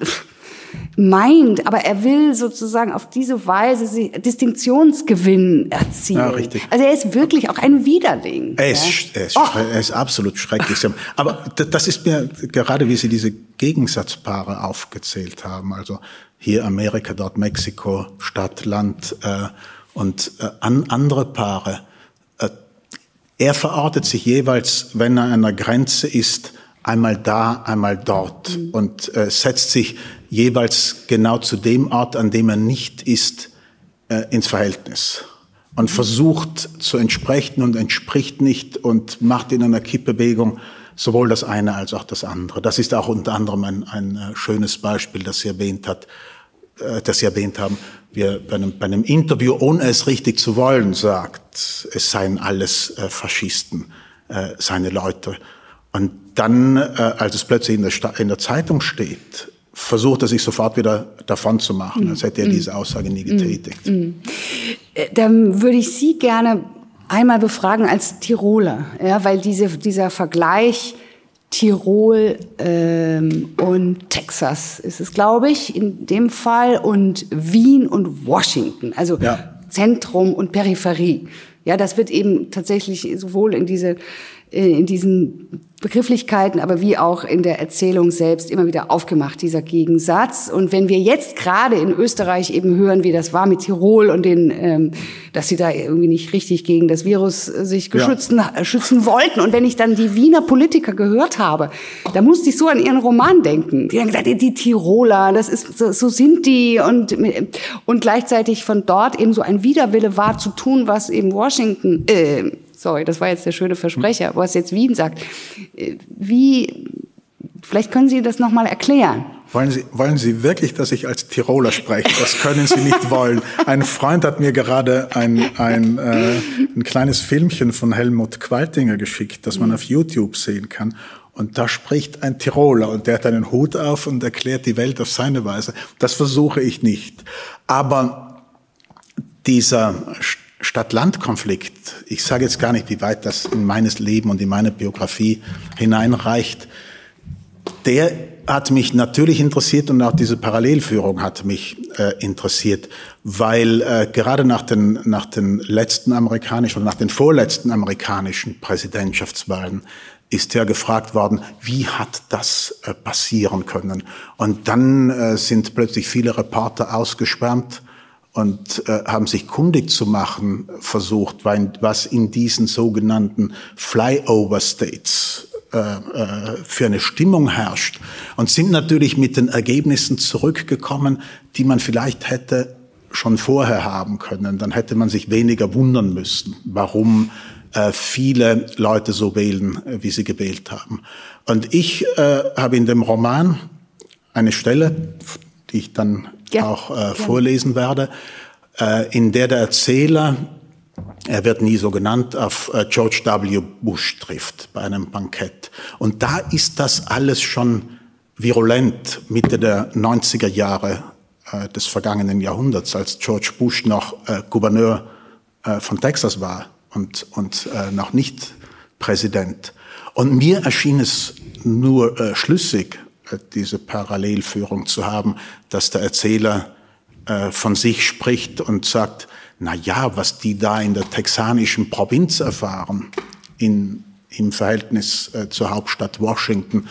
meint, aber er will sozusagen auf diese Weise Distinktionsgewinn erzielen. Ja, richtig. Also er ist wirklich auch ein Widerling. Er ist, ja. er ist, oh. er ist absolut schrecklich. Aber das ist mir gerade, wie Sie diese Gegensatzpaare aufgezählt haben, also hier Amerika, dort Mexiko, Stadt, Land äh, und äh, an andere Paare. Äh, er verortet sich jeweils, wenn er an einer Grenze ist, einmal da, einmal dort mhm. und äh, setzt sich jeweils genau zu dem Ort, an dem er nicht ist, äh, ins Verhältnis und mhm. versucht zu entsprechen und entspricht nicht und macht in einer Kippbewegung sowohl das eine als auch das andere. Das ist auch unter anderem ein, ein äh, schönes Beispiel, das Sie erwähnt hat, äh, das Sie erwähnt haben. Wir bei einem, bei einem Interview, ohne es richtig zu wollen, sagt, es seien alles äh, Faschisten, äh, seine Leute. Und dann, äh, als es plötzlich in der, in der Zeitung steht, versucht er sich sofort wieder davon zu machen, als hätte er mhm. diese Aussage nie getätigt. Mhm. Äh, dann würde ich Sie gerne einmal befragen als Tiroler, ja, weil diese, dieser Vergleich Tirol ähm, und Texas ist es, glaube ich, in dem Fall und Wien und Washington, also ja. Zentrum und Peripherie. Ja, das wird eben tatsächlich sowohl in diese in diesen Begrifflichkeiten, aber wie auch in der Erzählung selbst immer wieder aufgemacht, dieser Gegensatz. Und wenn wir jetzt gerade in Österreich eben hören, wie das war mit Tirol und den, ähm, dass sie da irgendwie nicht richtig gegen das Virus äh, sich geschützen, ja. Äh, schützen wollten. Und wenn ich dann die Wiener Politiker gehört habe, da musste ich so an ihren Roman denken. Die haben gesagt, die Tiroler, das ist, so, so sind die. Und, und gleichzeitig von dort eben so ein Widerwille war zu tun, was eben Washington, äh, sorry, das war jetzt der schöne Versprecher, was jetzt Wien sagt. Äh, wie, vielleicht können Sie das nochmal erklären. Wollen Sie, wollen Sie wirklich, dass ich als Tiroler spreche? Das können Sie nicht wollen. Ein Freund hat mir gerade ein, ein, äh, ein kleines Filmchen von Helmut Qualtinger geschickt, das man auf YouTube sehen kann. Und da spricht ein Tiroler und der hat einen Hut auf und erklärt die Welt auf seine Weise. Das versuche ich nicht. Aber dieser Stadt-Land-Konflikt, ich sage jetzt gar nicht, wie weit das in meines Leben und in meine Biografie hineinreicht, der hat mich natürlich interessiert und auch diese Parallelführung hat mich äh, interessiert, weil äh, gerade nach den, nach den letzten amerikanischen oder nach den vorletzten amerikanischen Präsidentschaftswahlen ist ja gefragt worden, wie hat das äh, passieren können? Und dann äh, sind plötzlich viele Reporter ausgeschwärmt und äh, haben sich kundig zu machen versucht, was in diesen sogenannten Flyover States äh, äh, für eine Stimmung herrscht und sind natürlich mit den Ergebnissen zurückgekommen, die man vielleicht hätte schon vorher haben können. Dann hätte man sich weniger wundern müssen, warum äh, viele Leute so wählen, äh, wie sie gewählt haben. Und ich äh, habe in dem Roman eine Stelle, die ich dann ja, auch äh, vorlesen werde, äh, in der der Erzähler, er wird nie so genannt, auf äh, George W. Bush trifft bei einem Bankett. Und da ist das alles schon virulent Mitte der 90er Jahre äh, des vergangenen Jahrhunderts, als George Bush noch äh, Gouverneur äh, von Texas war und, und äh, noch nicht Präsident. Und mir erschien es nur äh, schlüssig, diese Parallelführung zu haben, dass der Erzähler äh, von sich spricht und sagt, na ja, was die da in der texanischen Provinz erfahren, in, im Verhältnis äh, zur Hauptstadt Washington,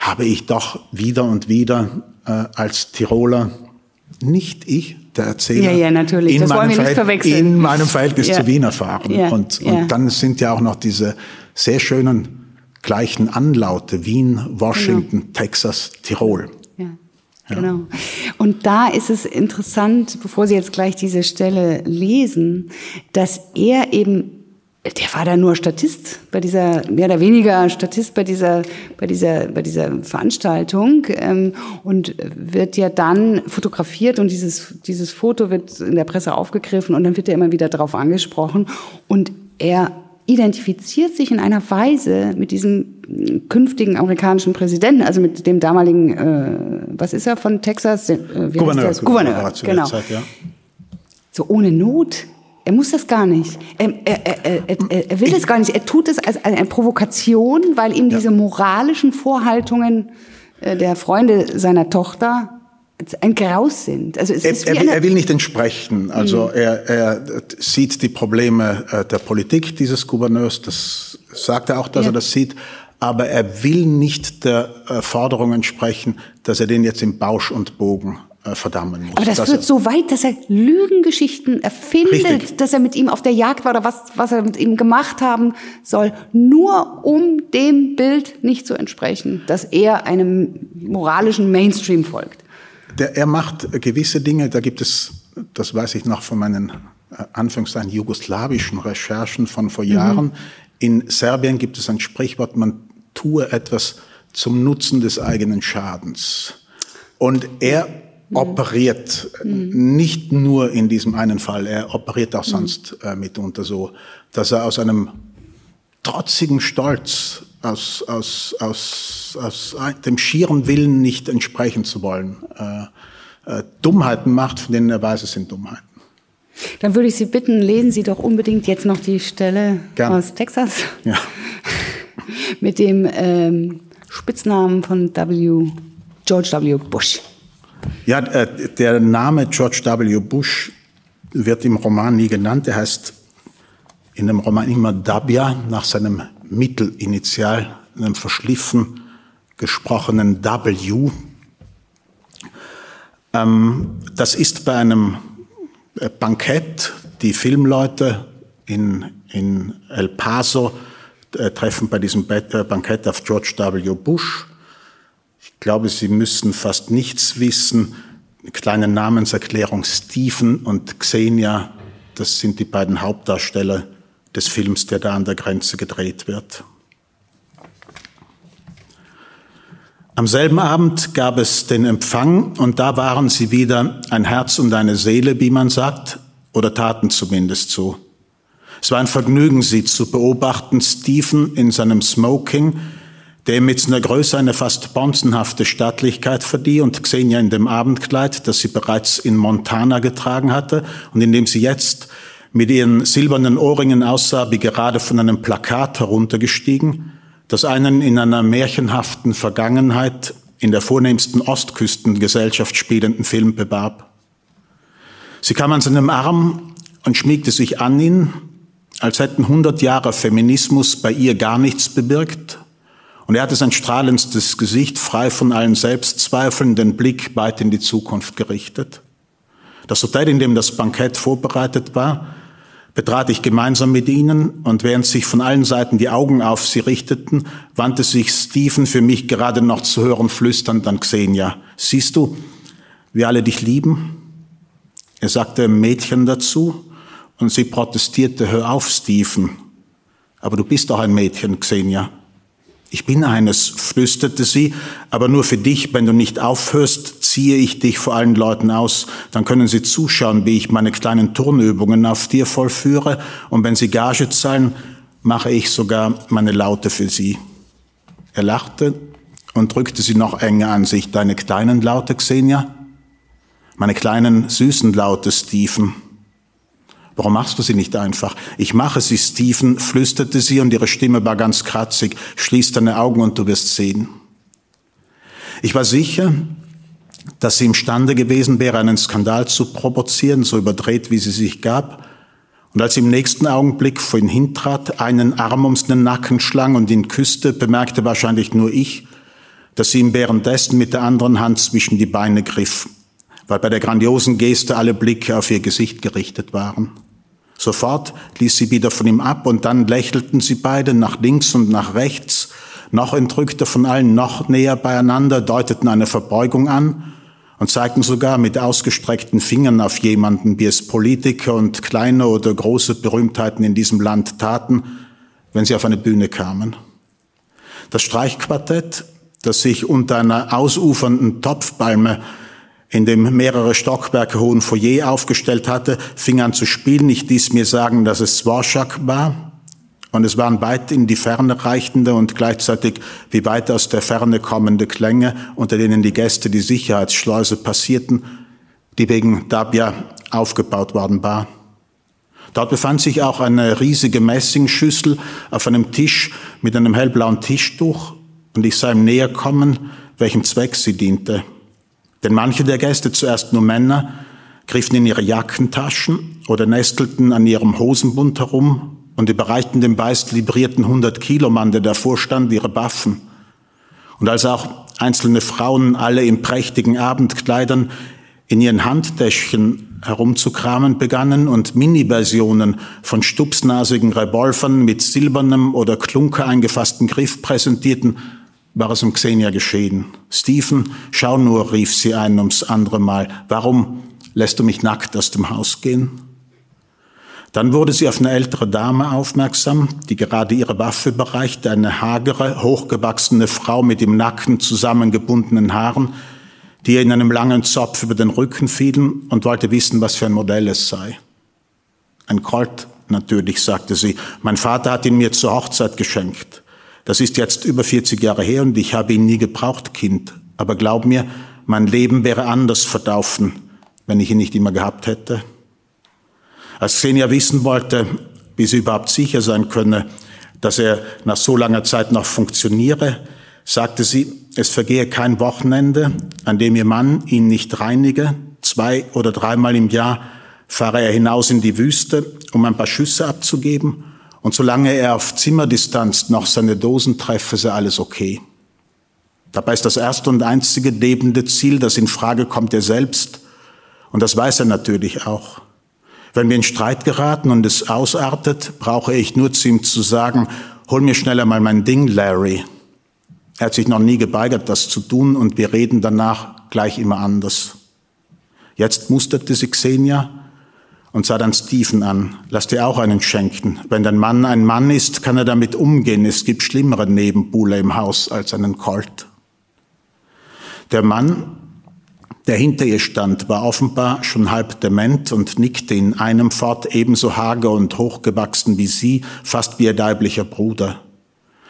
habe ich doch wieder und wieder äh, als Tiroler, nicht ich, der Erzähler, ja, ja, natürlich. In, das meinem wollen wir nicht verwechseln. in meinem Verhältnis ja. zu Wien erfahren. Ja. Und, und dann sind ja auch noch diese sehr schönen gleichen Anlaute, Wien, Washington, genau. Texas, Tirol. Ja. Genau. Und da ist es interessant, bevor Sie jetzt gleich diese Stelle lesen, dass er eben der war da nur Statist bei dieser, mehr oder weniger Statist bei dieser, bei dieser, bei dieser Veranstaltung ähm, und wird ja dann fotografiert und dieses, dieses Foto wird in der Presse aufgegriffen und dann wird er immer wieder darauf angesprochen und er identifiziert sich in einer Weise mit diesem künftigen amerikanischen Präsidenten, also mit dem damaligen, äh, was ist er von Texas? Äh, Gouverneur. Gouverneur, genau. Zeit, ja. So ohne Not. Er muss das gar nicht. Er, er, er, er will das gar nicht. Er tut es als eine Provokation, weil ihm diese moralischen Vorhaltungen äh, der Freunde seiner Tochter ein Graus sind. Also er, er, will, er will nicht entsprechen. Also mhm. er, er sieht die Probleme äh, der Politik dieses Gouverneurs, das sagt er auch, dass ja. er das sieht, aber er will nicht der äh, Forderung entsprechen, dass er den jetzt im Bausch und Bogen äh, verdammen muss. Aber das führt so weit, dass er Lügengeschichten erfindet, Richtig. dass er mit ihm auf der Jagd war oder was, was er mit ihm gemacht haben soll, nur um dem Bild nicht zu entsprechen, dass er einem moralischen Mainstream folgt der, er macht gewisse Dinge, da gibt es, das weiß ich noch von meinen äh, Anführungszeichen jugoslawischen Recherchen von vor Jahren. Mhm. In Serbien gibt es ein Sprichwort, man tue etwas zum Nutzen des eigenen Schadens. Und er mhm. operiert mhm. nicht nur in diesem einen Fall, er operiert auch mhm. sonst äh, mitunter so, dass er aus einem trotzigen Stolz aus, aus, aus, aus dem schieren Willen nicht entsprechen zu wollen, äh, äh, Dummheiten macht, von denen er weiß, es sind Dummheiten. Dann würde ich Sie bitten, lesen Sie doch unbedingt jetzt noch die Stelle Gern. aus Texas. Ja. Mit dem ähm, Spitznamen von W. George W. Bush. Ja, äh, der Name George W. Bush wird im Roman nie genannt. Er heißt in dem Roman immer Dabia nach seinem Mittelinitial, einem verschliffen gesprochenen W. Ähm, das ist bei einem äh, Bankett, die Filmleute in, in El Paso äh, treffen bei diesem äh, Bankett auf George W. Bush. Ich glaube, Sie müssen fast nichts wissen. Eine kleine Namenserklärung. Stephen und Xenia, das sind die beiden Hauptdarsteller des Films, der da an der Grenze gedreht wird. Am selben Abend gab es den Empfang und da waren sie wieder ein Herz und eine Seele, wie man sagt, oder taten zumindest so. Es war ein Vergnügen, sie zu beobachten, Stephen in seinem Smoking, der mit seiner Größe eine fast bonzenhafte Stattlichkeit verlieh und Xenia in dem Abendkleid, das sie bereits in Montana getragen hatte und in dem sie jetzt mit ihren silbernen Ohrringen aussah, wie gerade von einem Plakat heruntergestiegen, das einen in einer märchenhaften Vergangenheit in der vornehmsten Ostküstengesellschaft spielenden Film bewarb. Sie kam an seinem Arm und schmiegte sich an ihn, als hätten hundert Jahre Feminismus bei ihr gar nichts bewirkt. Und er hatte sein strahlendstes Gesicht frei von allen Selbstzweifeln, den Blick weit in die Zukunft gerichtet. Das Hotel, in dem das Bankett vorbereitet war, betrat ich gemeinsam mit ihnen und während sich von allen Seiten die Augen auf sie richteten, wandte sich Stephen für mich gerade noch zu hören flüsternd an Xenia. Siehst du, wie alle dich lieben? Er sagte Mädchen dazu und sie protestierte, hör auf, Stephen. Aber du bist doch ein Mädchen, Xenia. Ich bin eines, flüsterte sie, aber nur für dich, wenn du nicht aufhörst, ziehe ich dich vor allen Leuten aus, dann können sie zuschauen, wie ich meine kleinen Turnübungen auf dir vollführe, und wenn sie Gage zahlen, mache ich sogar meine Laute für sie. Er lachte und drückte sie noch enger an sich. Deine kleinen Laute, Xenia? Meine kleinen, süßen Laute, Stephen. Warum machst du sie nicht einfach? Ich mache sie, Stephen, flüsterte sie und ihre Stimme war ganz kratzig. Schließ deine Augen und du wirst sehen. Ich war sicher, dass sie imstande gewesen wäre, einen Skandal zu provozieren, so überdreht, wie sie sich gab. Und als sie im nächsten Augenblick vor ihn hintrat, einen Arm ums den Nacken schlang und ihn küsste, bemerkte wahrscheinlich nur ich, dass sie ihm währenddessen mit der anderen Hand zwischen die Beine griff, weil bei der grandiosen Geste alle Blicke auf ihr Gesicht gerichtet waren. Sofort ließ sie wieder von ihm ab und dann lächelten sie beide nach links und nach rechts, noch entrückter von allen, noch näher beieinander, deuteten eine Verbeugung an und zeigten sogar mit ausgestreckten Fingern auf jemanden, wie es Politiker und kleine oder große Berühmtheiten in diesem Land taten, wenn sie auf eine Bühne kamen. Das Streichquartett, das sich unter einer ausufernden Topfpalme in dem mehrere Stockwerke hohen Foyer aufgestellt hatte, fing an zu spielen. Ich ließ mir sagen, dass es Swarschak war. Und es waren weit in die Ferne reichende und gleichzeitig wie weit aus der Ferne kommende Klänge, unter denen die Gäste die Sicherheitsschleuse passierten, die wegen Dabia aufgebaut worden war. Dort befand sich auch eine riesige Messingschüssel auf einem Tisch mit einem hellblauen Tischtuch und ich sah ihm näher kommen, welchem Zweck sie diente. Denn manche der Gäste, zuerst nur Männer, griffen in ihre Jackentaschen oder nestelten an ihrem Hosenbund herum und überreichten dem meist librierten 100 Kilo Mann, der davor stand, ihre Waffen. Und als auch einzelne Frauen, alle in prächtigen Abendkleidern, in ihren Handtäschchen herumzukramen begannen und Mini-Versionen von stupsnasigen Revolvern mit silbernem oder klunker eingefassten Griff präsentierten, war es um Xenia geschehen. Stephen, schau nur, rief sie ein ums andere Mal. Warum lässt du mich nackt aus dem Haus gehen? Dann wurde sie auf eine ältere Dame aufmerksam, die gerade ihre Waffe bereichte, eine hagere, hochgewachsene Frau mit im Nacken zusammengebundenen Haaren, die ihr in einem langen Zopf über den Rücken fielen und wollte wissen, was für ein Modell es sei. Ein Colt, natürlich, sagte sie. Mein Vater hat ihn mir zur Hochzeit geschenkt. Das ist jetzt über 40 Jahre her und ich habe ihn nie gebraucht, Kind. Aber glaub mir, mein Leben wäre anders verdaufen, wenn ich ihn nicht immer gehabt hätte. Als Xenia wissen wollte, wie sie überhaupt sicher sein könne, dass er nach so langer Zeit noch funktioniere, sagte sie, es vergehe kein Wochenende, an dem ihr Mann ihn nicht reinige. Zwei oder dreimal im Jahr fahre er hinaus in die Wüste, um ein paar Schüsse abzugeben. Und solange er auf Zimmerdistanz noch seine Dosen treffe, sei alles okay. Dabei ist das erste und einzige lebende Ziel, das in Frage kommt, er selbst. Und das weiß er natürlich auch. Wenn wir in Streit geraten und es ausartet, brauche ich nur zu ihm zu sagen, hol mir schneller mal mein Ding, Larry. Er hat sich noch nie geweigert, das zu tun und wir reden danach gleich immer anders. Jetzt musterte sie Xenia und sah dann Stephen an. Lass dir auch einen schenken. Wenn dein Mann ein Mann ist, kann er damit umgehen. Es gibt schlimmere Nebenbuhler im Haus als einen Colt. Der Mann, der hinter ihr stand, war offenbar schon halb dement und nickte in einem fort ebenso hager und hochgewachsen wie sie, fast wie ihr leiblicher Bruder.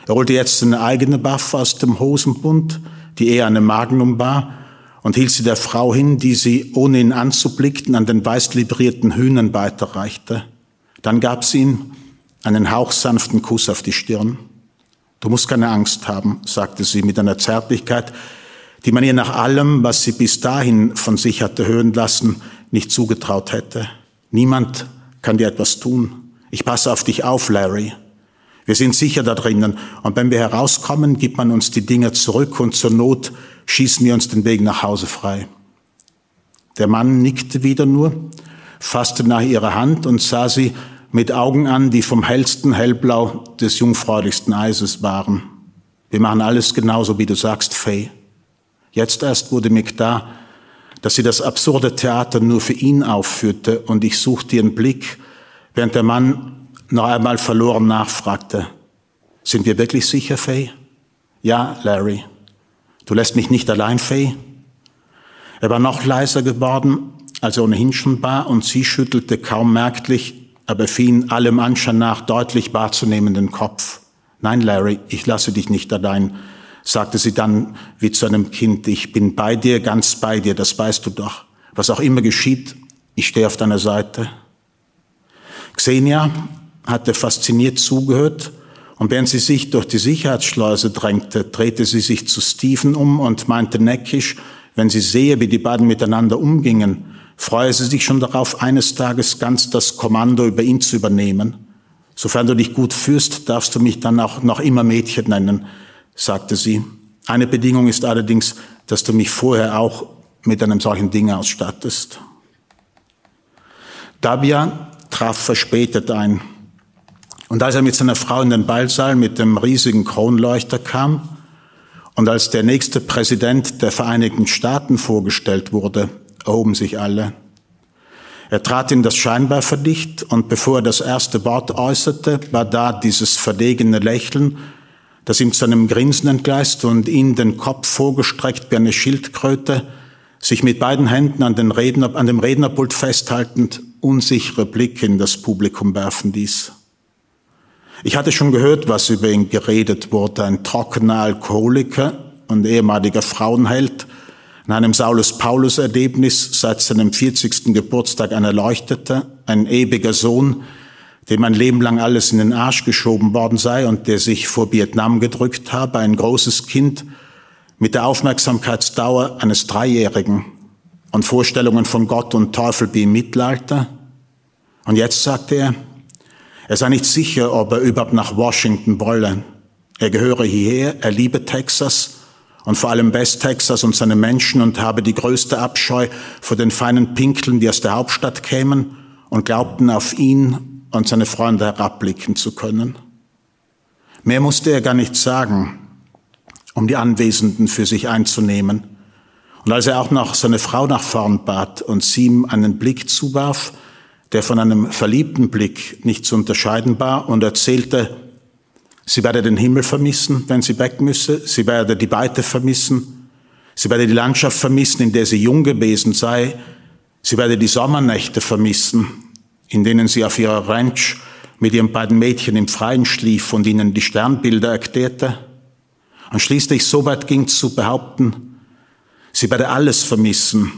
Er holte jetzt seine eigene Waffe aus dem Hosenbund, die eher eine Magnum war, und hielt sie der Frau hin, die sie, ohne ihn anzublicken, an den weiß librierten Hühnern weiterreichte. Dann gab sie ihm einen hauchsanften Kuss auf die Stirn. Du musst keine Angst haben, sagte sie mit einer Zärtlichkeit, die man ihr nach allem, was sie bis dahin von sich hatte hören lassen, nicht zugetraut hätte. Niemand kann dir etwas tun. Ich passe auf dich auf, Larry. Wir sind sicher da drinnen. Und wenn wir herauskommen, gibt man uns die Dinge zurück und zur Not schießen wir uns den Weg nach Hause frei. Der Mann nickte wieder nur, fasste nach ihrer Hand und sah sie mit Augen an, die vom hellsten Hellblau des jungfräulichsten Eises waren. Wir machen alles genauso, wie du sagst, Faye. Jetzt erst wurde mir klar, dass sie das absurde Theater nur für ihn aufführte und ich suchte ihren Blick, während der Mann noch einmal verloren nachfragte. Sind wir wirklich sicher, Faye? Ja, Larry. Du lässt mich nicht allein, Faye? Er war noch leiser geworden, als er ohnehin schon war, und sie schüttelte kaum merklich, aber fiel allem Anschein nach deutlich wahrzunehmenden Kopf. Nein, Larry, ich lasse dich nicht allein sagte sie dann wie zu einem Kind, ich bin bei dir, ganz bei dir, das weißt du doch. Was auch immer geschieht, ich stehe auf deiner Seite. Xenia hatte fasziniert zugehört und während sie sich durch die Sicherheitsschleuse drängte, drehte sie sich zu Stephen um und meinte neckisch, wenn sie sehe, wie die beiden miteinander umgingen, freue sie sich schon darauf, eines Tages ganz das Kommando über ihn zu übernehmen. Sofern du dich gut fühlst, darfst du mich dann auch noch immer Mädchen nennen sagte sie. Eine Bedingung ist allerdings, dass du mich vorher auch mit einem solchen Ding ausstattest. Dabia traf verspätet ein. Und als er mit seiner Frau in den Ballsaal mit dem riesigen Kronleuchter kam und als der nächste Präsident der Vereinigten Staaten vorgestellt wurde, erhoben sich alle. Er trat in das Scheinwerferlicht und bevor er das erste Wort äußerte, war da dieses verlegene Lächeln das ihm zu einem Grinsen entgleist und ihn den Kopf vorgestreckt wie eine Schildkröte, sich mit beiden Händen an, den Redner, an dem Rednerpult festhaltend, unsichere Blicke in das Publikum werfen ließ. Ich hatte schon gehört, was über ihn geredet wurde, ein trockener Alkoholiker und ehemaliger Frauenheld, in einem Saulus-Paulus-Erlebnis seit seinem 40. Geburtstag ein Erleuchteter, ein ewiger Sohn, dem ein Leben lang alles in den Arsch geschoben worden sei und der sich vor Vietnam gedrückt habe, ein großes Kind mit der Aufmerksamkeitsdauer eines Dreijährigen und Vorstellungen von Gott und Teufel wie im Mittelalter. Und jetzt sagte er, er sei nicht sicher, ob er überhaupt nach Washington wolle. Er gehöre hierher, er liebe Texas und vor allem West Texas und seine Menschen und habe die größte Abscheu vor den feinen Pinkeln, die aus der Hauptstadt kämen und glaubten auf ihn und seine Freunde herabblicken zu können. Mehr musste er gar nicht sagen, um die Anwesenden für sich einzunehmen. Und als er auch noch seine Frau nach vorn bat und sie ihm einen Blick zuwarf, der von einem verliebten Blick nicht zu unterscheiden war, und erzählte, sie werde den Himmel vermissen, wenn sie weg müsse, sie werde die Weite vermissen, sie werde die Landschaft vermissen, in der sie jung gewesen sei, sie werde die Sommernächte vermissen, in denen sie auf ihrer Ranch mit ihren beiden Mädchen im Freien schlief und ihnen die Sternbilder erklärte und schließlich so weit ging zu behaupten, sie werde alles vermissen,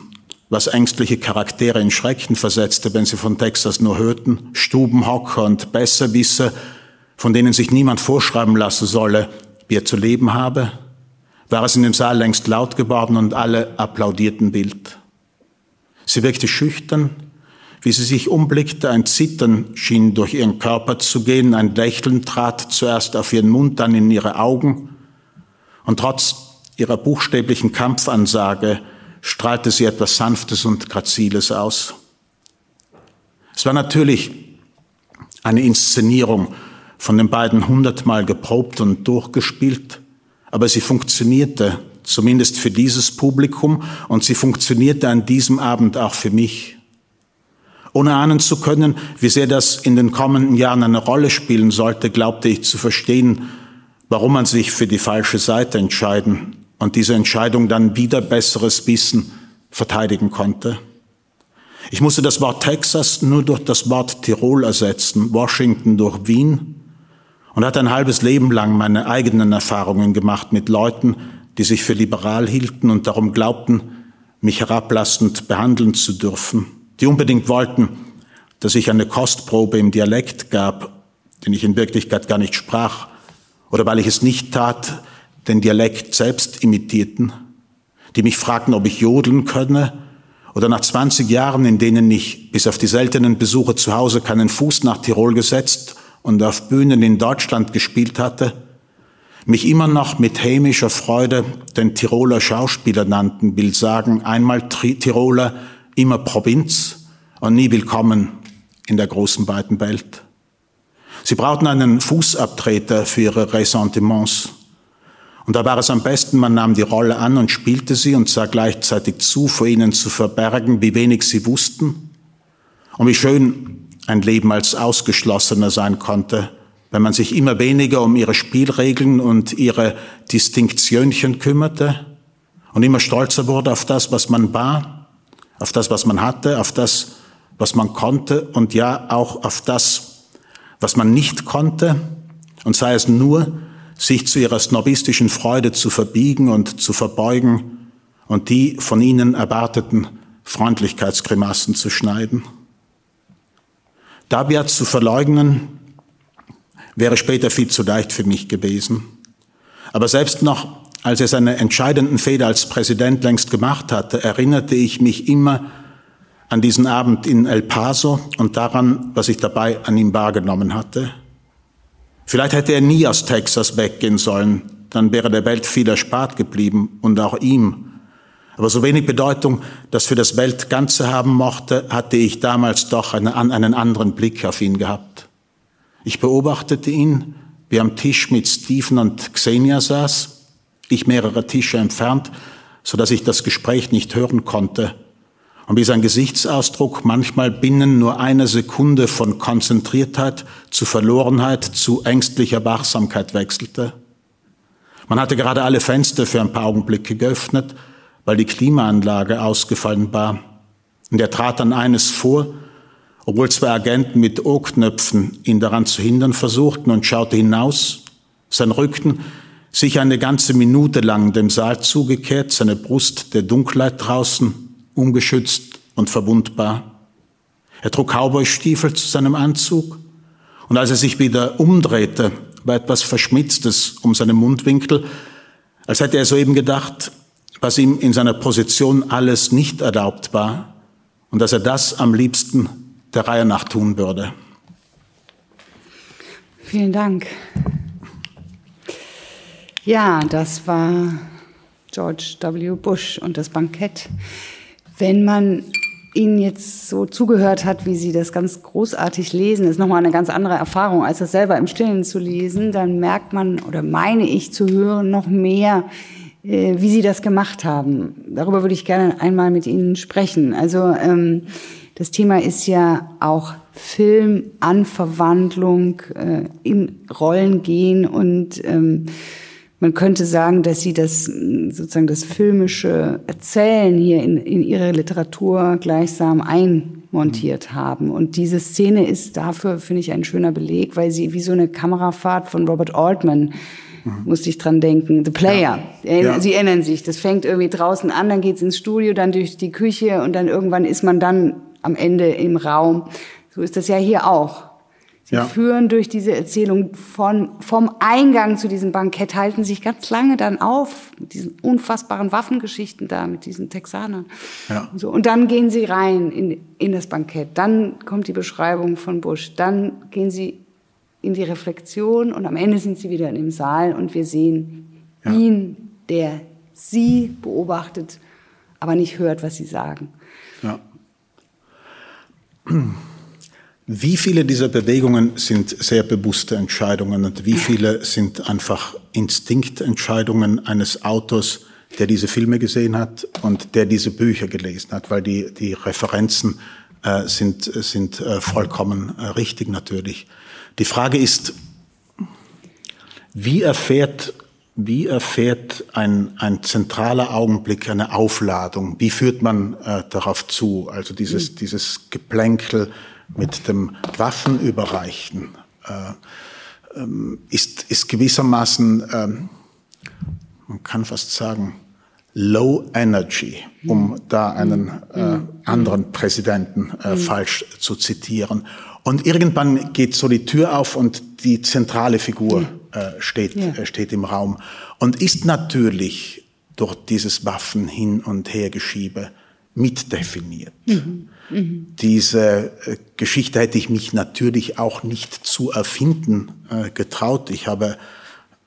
was ängstliche Charaktere in Schrecken versetzte, wenn sie von Texas nur hörten, Stubenhocker und Besserwisser, von denen sich niemand vorschreiben lassen solle, wie er zu leben habe. war es in dem Saal längst laut geworden und alle applaudierten wild. Sie wirkte schüchtern, wie sie sich umblickte, ein Zittern schien durch ihren Körper zu gehen, ein Lächeln trat zuerst auf ihren Mund, dann in ihre Augen, und trotz ihrer buchstäblichen Kampfansage strahlte sie etwas Sanftes und Graziles aus. Es war natürlich eine Inszenierung, von den beiden hundertmal geprobt und durchgespielt, aber sie funktionierte, zumindest für dieses Publikum, und sie funktionierte an diesem Abend auch für mich. Ohne ahnen zu können, wie sehr das in den kommenden Jahren eine Rolle spielen sollte, glaubte ich zu verstehen, warum man sich für die falsche Seite entscheiden und diese Entscheidung dann wieder besseres Wissen verteidigen konnte. Ich musste das Wort Texas nur durch das Wort Tirol ersetzen, Washington durch Wien und hatte ein halbes Leben lang meine eigenen Erfahrungen gemacht mit Leuten, die sich für liberal hielten und darum glaubten, mich herablassend behandeln zu dürfen, die unbedingt wollten, dass ich eine Kostprobe im Dialekt gab, den ich in Wirklichkeit gar nicht sprach, oder weil ich es nicht tat, den Dialekt selbst imitierten, die mich fragten, ob ich jodeln könne, oder nach 20 Jahren, in denen ich bis auf die seltenen Besuche zu Hause keinen Fuß nach Tirol gesetzt und auf Bühnen in Deutschland gespielt hatte, mich immer noch mit hämischer Freude den Tiroler Schauspieler nannten, will sagen, einmal Tiroler, immer Provinz und nie willkommen in der großen weiten Welt. Sie brauchten einen Fußabtreter für ihre Ressentiments. Und da war es am besten, man nahm die Rolle an und spielte sie und sah gleichzeitig zu, vor ihnen zu verbergen, wie wenig sie wussten und wie schön ein Leben als Ausgeschlossener sein konnte, wenn man sich immer weniger um ihre Spielregeln und ihre Distinktionchen kümmerte und immer stolzer wurde auf das, was man war, auf das, was man hatte, auf das, was man konnte und ja auch auf das, was man nicht konnte, und sei es nur, sich zu ihrer snobistischen Freude zu verbiegen und zu verbeugen und die von ihnen erwarteten Freundlichkeitsgrimassen zu schneiden. Dabia zu verleugnen, wäre später viel zu leicht für mich gewesen. Aber selbst noch, als er seine entscheidenden Fehler als Präsident längst gemacht hatte, erinnerte ich mich immer an diesen Abend in El Paso und daran, was ich dabei an ihm wahrgenommen hatte. Vielleicht hätte er nie aus Texas weggehen sollen, dann wäre der Welt viel erspart geblieben und auch ihm. Aber so wenig Bedeutung das für das Weltganze haben mochte, hatte ich damals doch eine, einen anderen Blick auf ihn gehabt. Ich beobachtete ihn, wie am Tisch mit Stephen und Xenia saß, ich mehrere Tische entfernt, so dass ich das Gespräch nicht hören konnte, und wie sein Gesichtsausdruck manchmal binnen nur einer Sekunde von Konzentriertheit zu Verlorenheit zu ängstlicher Wachsamkeit wechselte. Man hatte gerade alle Fenster für ein paar Augenblicke geöffnet, weil die Klimaanlage ausgefallen war. Und er trat dann eines vor, obwohl zwei Agenten mit O-Knöpfen ihn daran zu hindern versuchten und schaute hinaus, sein Rücken sich eine ganze Minute lang dem Saal zugekehrt, seine Brust der Dunkelheit draußen, ungeschützt und verwundbar. Er trug Cowboystiefel zu seinem Anzug und als er sich wieder umdrehte, war etwas Verschmitztes um seinen Mundwinkel, als hätte er soeben gedacht, was ihm in seiner Position alles nicht erlaubt war und dass er das am liebsten der Reihe nach tun würde. Vielen Dank. Ja, das war George W. Bush und das Bankett. Wenn man Ihnen jetzt so zugehört hat, wie Sie das ganz großartig lesen, ist nochmal eine ganz andere Erfahrung, als das selber im Stillen zu lesen, dann merkt man oder meine ich zu hören noch mehr, äh, wie Sie das gemacht haben. Darüber würde ich gerne einmal mit Ihnen sprechen. Also ähm, das Thema ist ja auch Film an Verwandlung, äh, in Rollen gehen und ähm, man könnte sagen, dass Sie das sozusagen das filmische Erzählen hier in, in Ihre Literatur gleichsam einmontiert haben. Und diese Szene ist dafür, finde ich, ein schöner Beleg, weil sie wie so eine Kamerafahrt von Robert Altman Mhm. Musste ich dran denken. The Player. Ja. Ja. Sie erinnern sich. Das fängt irgendwie draußen an, dann geht's ins Studio, dann durch die Küche und dann irgendwann ist man dann am Ende im Raum. So ist das ja hier auch. Sie ja. führen durch diese Erzählung von, vom Eingang zu diesem Bankett, halten sich ganz lange dann auf mit diesen unfassbaren Waffengeschichten da, mit diesen Texanern. Ja. Und, so. und dann gehen sie rein in, in das Bankett. Dann kommt die Beschreibung von Bush. Dann gehen sie in die Reflexion und am Ende sind sie wieder in dem Saal und wir sehen ja. ihn, der sie beobachtet, aber nicht hört, was sie sagen. Ja. Wie viele dieser Bewegungen sind sehr bewusste Entscheidungen und wie viele sind einfach Instinktentscheidungen eines Autors, der diese Filme gesehen hat und der diese Bücher gelesen hat, weil die, die Referenzen äh, sind, sind äh, vollkommen äh, richtig natürlich. Die Frage ist, wie erfährt, wie erfährt ein, ein zentraler Augenblick eine Aufladung? Wie führt man äh, darauf zu? Also dieses, dieses Geplänkel, mit dem Waffenüberreichen äh, ähm, ist, ist gewissermaßen, äh, man kann fast sagen, Low Energy, um da einen äh, anderen Präsidenten äh, falsch zu zitieren. Und irgendwann geht so die Tür auf und die zentrale Figur äh, steht, äh, steht im Raum und ist natürlich durch dieses Waffen hin und her Geschiebe mitdefiniert. Mhm. Mhm. Diese äh, Geschichte hätte ich mich natürlich auch nicht zu erfinden äh, getraut. Ich habe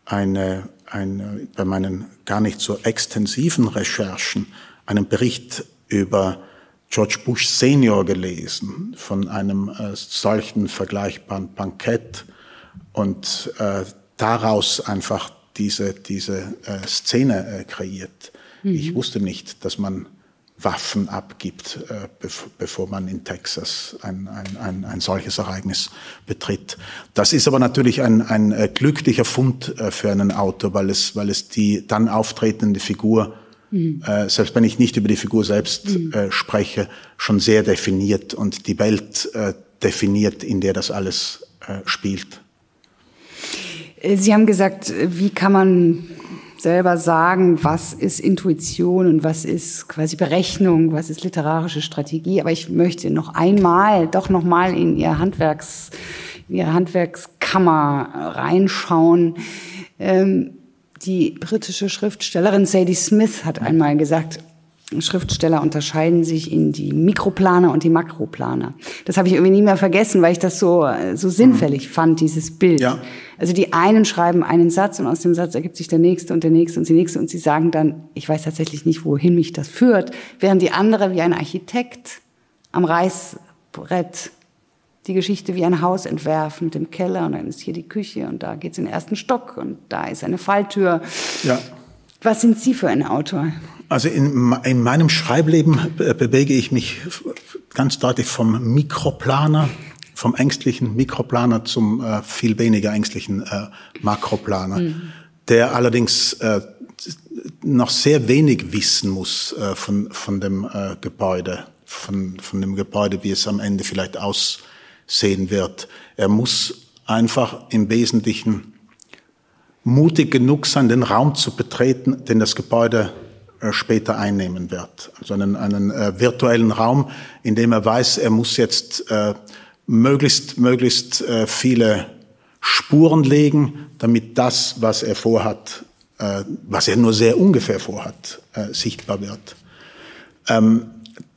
eine, eine, bei meinen gar nicht so extensiven Recherchen einen Bericht über George Bush Senior gelesen von einem äh, solchen vergleichbaren Bankett und äh, daraus einfach diese, diese äh, Szene kreiert. Mhm. Ich wusste nicht, dass man Waffen abgibt, äh, bevor man in Texas ein, ein, ein, ein solches Ereignis betritt. Das ist aber natürlich ein, ein äh, glücklicher Fund äh, für einen Autor, weil es, weil es die dann auftretende Figur, mhm. selbst wenn ich nicht über die Figur selbst mhm. spreche, schon sehr definiert und die Welt definiert, in der das alles spielt. Sie haben gesagt, wie kann man selber sagen, was ist Intuition und was ist quasi Berechnung, was ist literarische Strategie. Aber ich möchte noch einmal, doch noch mal in ihr Handwerks, in ihre Handwerkskammer reinschauen. Ähm, die britische Schriftstellerin Sadie Smith hat einmal gesagt, Schriftsteller unterscheiden sich in die Mikroplaner und die Makroplaner. Das habe ich irgendwie nie mehr vergessen, weil ich das so, so sinnfällig mhm. fand, dieses Bild. Ja. Also die einen schreiben einen Satz und aus dem Satz ergibt sich der nächste und der nächste und die nächste und sie sagen dann, ich weiß tatsächlich nicht, wohin mich das führt, während die andere wie ein Architekt am Reißbrett die Geschichte wie ein Haus entwerfen mit dem Keller und dann ist hier die Küche und da geht's in den ersten Stock und da ist eine Falltür. Ja. Was sind Sie für ein Autor? Also in, in meinem Schreibleben bewege ich mich ganz deutlich vom Mikroplaner, vom ängstlichen Mikroplaner zum äh, viel weniger ängstlichen äh, Makroplaner, mhm. der allerdings äh, noch sehr wenig wissen muss äh, von, von dem äh, Gebäude, von, von dem Gebäude, wie es am Ende vielleicht aussehen wird. Er muss einfach im Wesentlichen mutig genug sein, den Raum zu betreten, den das Gebäude äh, später einnehmen wird. Also einen, einen äh, virtuellen Raum, in dem er weiß, er muss jetzt äh, möglichst, möglichst äh, viele Spuren legen, damit das, was er vorhat, äh, was er nur sehr ungefähr vorhat, äh, sichtbar wird. Ähm,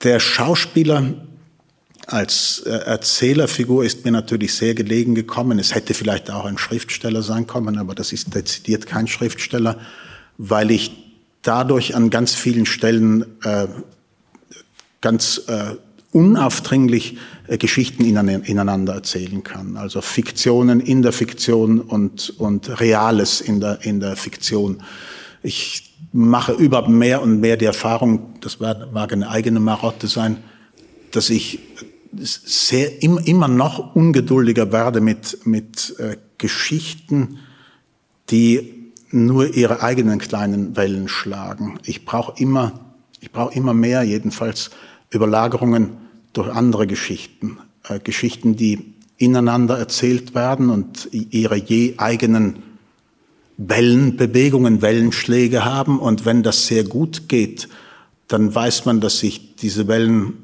der Schauspieler als äh, Erzählerfigur ist mir natürlich sehr gelegen gekommen. Es hätte vielleicht auch ein Schriftsteller sein können, aber das ist dezidiert kein Schriftsteller, weil ich dadurch an ganz vielen Stellen äh, ganz äh, unaufdringlich äh, Geschichten ineinander erzählen kann. Also Fiktionen in der Fiktion und, und Reales in der, in der Fiktion. Ich mache überhaupt mehr und mehr die Erfahrung, das mag eine eigene Marotte sein, dass ich sehr immer noch ungeduldiger werde mit, mit äh, Geschichten, die nur ihre eigenen kleinen Wellen schlagen. Ich brauche immer, ich brauche immer mehr, jedenfalls Überlagerungen durch andere Geschichten, äh, Geschichten, die ineinander erzählt werden und ihre je eigenen Wellenbewegungen, Wellenschläge haben. Und wenn das sehr gut geht, dann weiß man, dass sich diese Wellen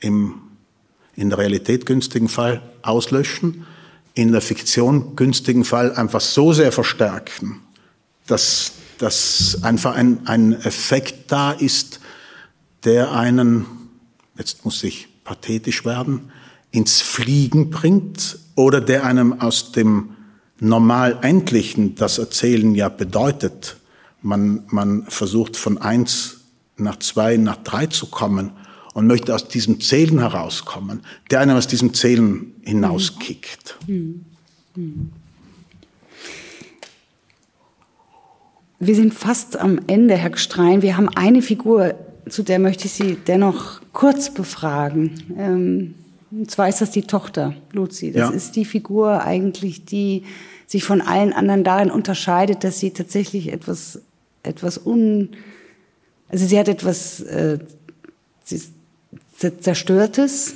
im in der Realität günstigen Fall auslöschen in der Fiktion günstigen Fall einfach so sehr verstärken, dass, dass einfach ein, ein Effekt da ist, der einen, jetzt muss ich pathetisch werden, ins Fliegen bringt oder der einem aus dem normal Endlichen, das Erzählen ja bedeutet, man, man versucht von eins nach zwei, nach drei zu kommen und möchte aus diesem Zählen herauskommen, der einem aus diesem Zählen hinauskickt. Mhm. Mhm. Wir sind fast am Ende, Herr Gstrein. Wir haben eine Figur, zu der möchte ich Sie dennoch kurz befragen. Ähm, und zwar ist das die Tochter, Luzi. Das ja. ist die Figur eigentlich, die sich von allen anderen darin unterscheidet, dass sie tatsächlich etwas, etwas un, also sie hat etwas äh, Zerstörtes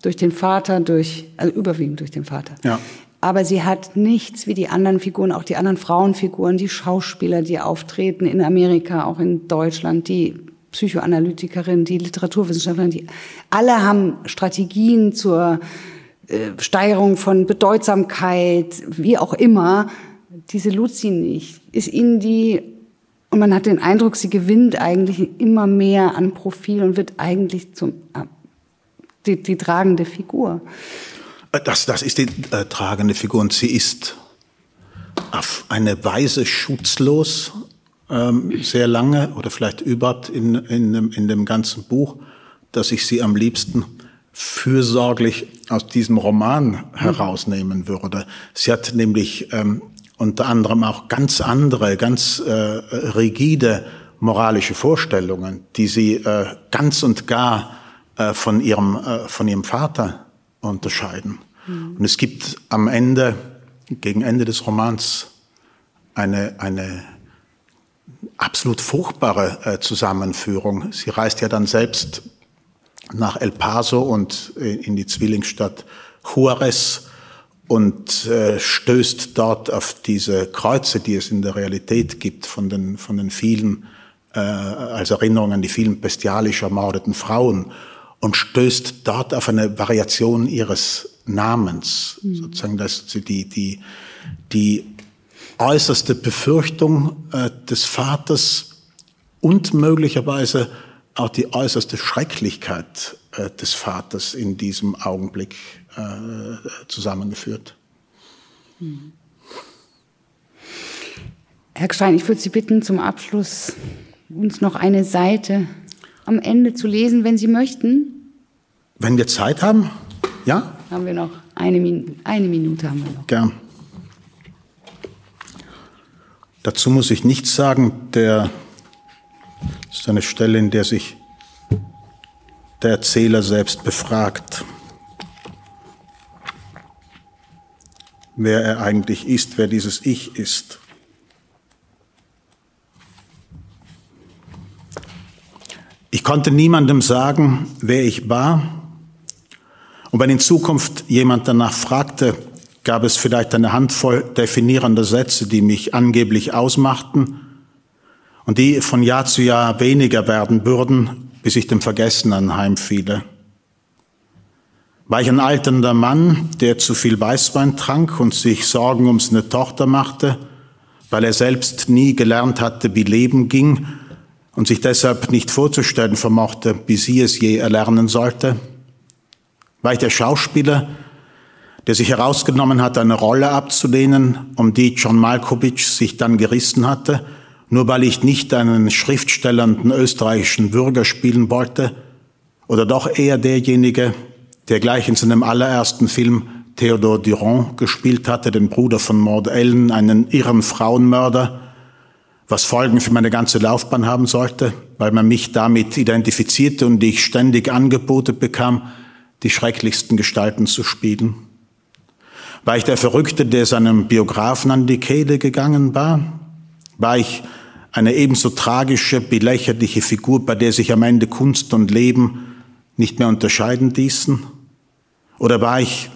durch den Vater, durch, also überwiegend durch den Vater. Ja. Aber sie hat nichts wie die anderen Figuren, auch die anderen Frauenfiguren, die Schauspieler, die auftreten in Amerika, auch in Deutschland, die Psychoanalytikerin, die Literaturwissenschaftlerin, die alle haben Strategien zur äh, Steigerung von Bedeutsamkeit, wie auch immer. Diese Luzi nicht. Ist ihnen die, und man hat den Eindruck, sie gewinnt eigentlich immer mehr an Profil und wird eigentlich zum, die, die tragende Figur. Äh, das, das ist die äh, tragende Figur und sie ist auf eine Weise schutzlos ähm, sehr lange oder vielleicht überhaupt in, in, dem, in dem ganzen Buch, dass ich sie am liebsten fürsorglich aus diesem Roman herausnehmen würde. Sie hat nämlich ähm, unter anderem auch ganz andere, ganz äh, rigide moralische Vorstellungen, die sie äh, ganz und gar äh, von, ihrem, äh, von ihrem Vater unterscheiden. Mhm. Und es gibt am Ende, gegen Ende des Romans, eine, eine absolut furchtbare äh, Zusammenführung. Sie reist ja dann selbst nach El Paso und äh, in die Zwillingsstadt Juarez und äh, stößt dort auf diese Kreuze, die es in der Realität gibt, von den, von den vielen, äh, als Erinnerung an die vielen bestialisch ermordeten Frauen und stößt dort auf eine Variation ihres Namens, mhm. sozusagen, dass sie die, die, die äußerste Befürchtung äh, des Vaters und möglicherweise auch die äußerste Schrecklichkeit äh, des Vaters in diesem Augenblick äh, zusammengeführt. Herr Stein, ich würde Sie bitten, zum Abschluss uns noch eine Seite am Ende zu lesen, wenn Sie möchten. Wenn wir Zeit haben, ja? Haben wir noch eine, Min eine Minute haben wir noch. Gern. Dazu muss ich nichts sagen. Der ist eine Stelle, in der sich der Erzähler selbst befragt, wer er eigentlich ist, wer dieses Ich ist. Ich konnte niemandem sagen, wer ich war. Und wenn in Zukunft jemand danach fragte, gab es vielleicht eine Handvoll definierender Sätze, die mich angeblich ausmachten und die von Jahr zu Jahr weniger werden würden, bis ich dem Vergessen anheimfiele. War ich ein alternder Mann, der zu viel Weißwein trank und sich Sorgen um seine Tochter machte, weil er selbst nie gelernt hatte, wie Leben ging und sich deshalb nicht vorzustellen vermochte, wie sie es je erlernen sollte? War ich der Schauspieler, der sich herausgenommen hat, eine Rolle abzulehnen, um die John Malkovich sich dann gerissen hatte, nur weil ich nicht einen schriftstellernden österreichischen Bürger spielen wollte, oder doch eher derjenige, der gleich in seinem allerersten Film Theodore Durand gespielt hatte, den Bruder von Maud Ellen, einen irren Frauenmörder, was Folgen für meine ganze Laufbahn haben sollte, weil man mich damit identifizierte und ich ständig Angebote bekam, die schrecklichsten Gestalten zu spielen. War ich der Verrückte, der seinem Biografen an die Kehle gegangen war? War ich eine ebenso tragische, belächerliche Figur, bei der sich am Ende Kunst und Leben nicht mehr unterscheiden ließen? Oder war ich,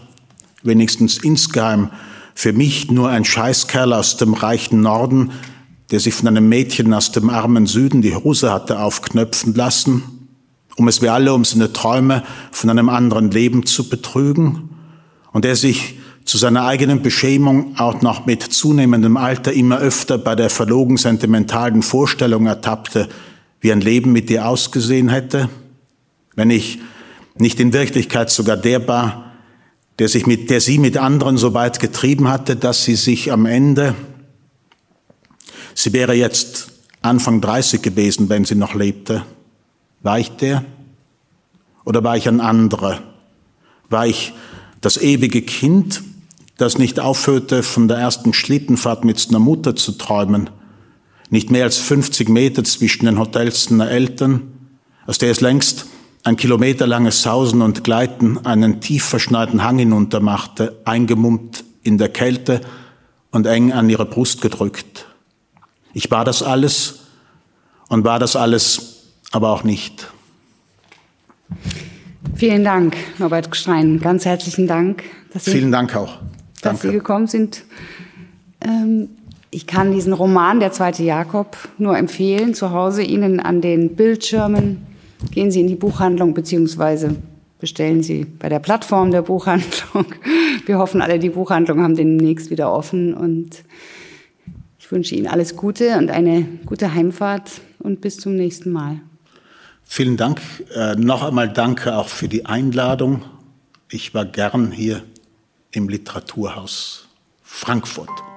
wenigstens insgeheim, für mich nur ein Scheißkerl aus dem reichen Norden, der sich von einem Mädchen aus dem armen Süden die Hose hatte aufknöpfen lassen, um es wie alle um seine Träume von einem anderen Leben zu betrügen, und der sich zu seiner eigenen Beschämung auch noch mit zunehmendem Alter immer öfter bei der verlogen sentimentalen Vorstellung ertappte, wie ein Leben mit ihr ausgesehen hätte, wenn ich nicht in Wirklichkeit sogar der war, der, sich mit, der sie mit anderen so weit getrieben hatte, dass sie sich am Ende, sie wäre jetzt Anfang 30 gewesen, wenn sie noch lebte, war ich der? Oder war ich ein anderer? War ich das ewige Kind, das nicht aufhörte, von der ersten Schlittenfahrt mit seiner Mutter zu träumen, nicht mehr als 50 Meter zwischen den Hotels seiner Eltern, aus der es längst ein kilometerlanges Sausen und Gleiten einen tief verschneiten Hang hinunter machte, eingemummt in der Kälte und eng an ihre Brust gedrückt. Ich war das alles und war das alles aber auch nicht. Vielen Dank, Norbert Stein. Ganz herzlichen Dank. Vielen Dank auch dass Sie gekommen sind. Ähm, ich kann diesen Roman, Der zweite Jakob, nur empfehlen. Zu Hause Ihnen an den Bildschirmen. Gehen Sie in die Buchhandlung beziehungsweise bestellen Sie bei der Plattform der Buchhandlung. Wir hoffen alle, die Buchhandlungen haben demnächst wieder offen und ich wünsche Ihnen alles Gute und eine gute Heimfahrt und bis zum nächsten Mal. Vielen Dank. Äh, noch einmal danke auch für die Einladung. Ich war gern hier im Literaturhaus Frankfurt.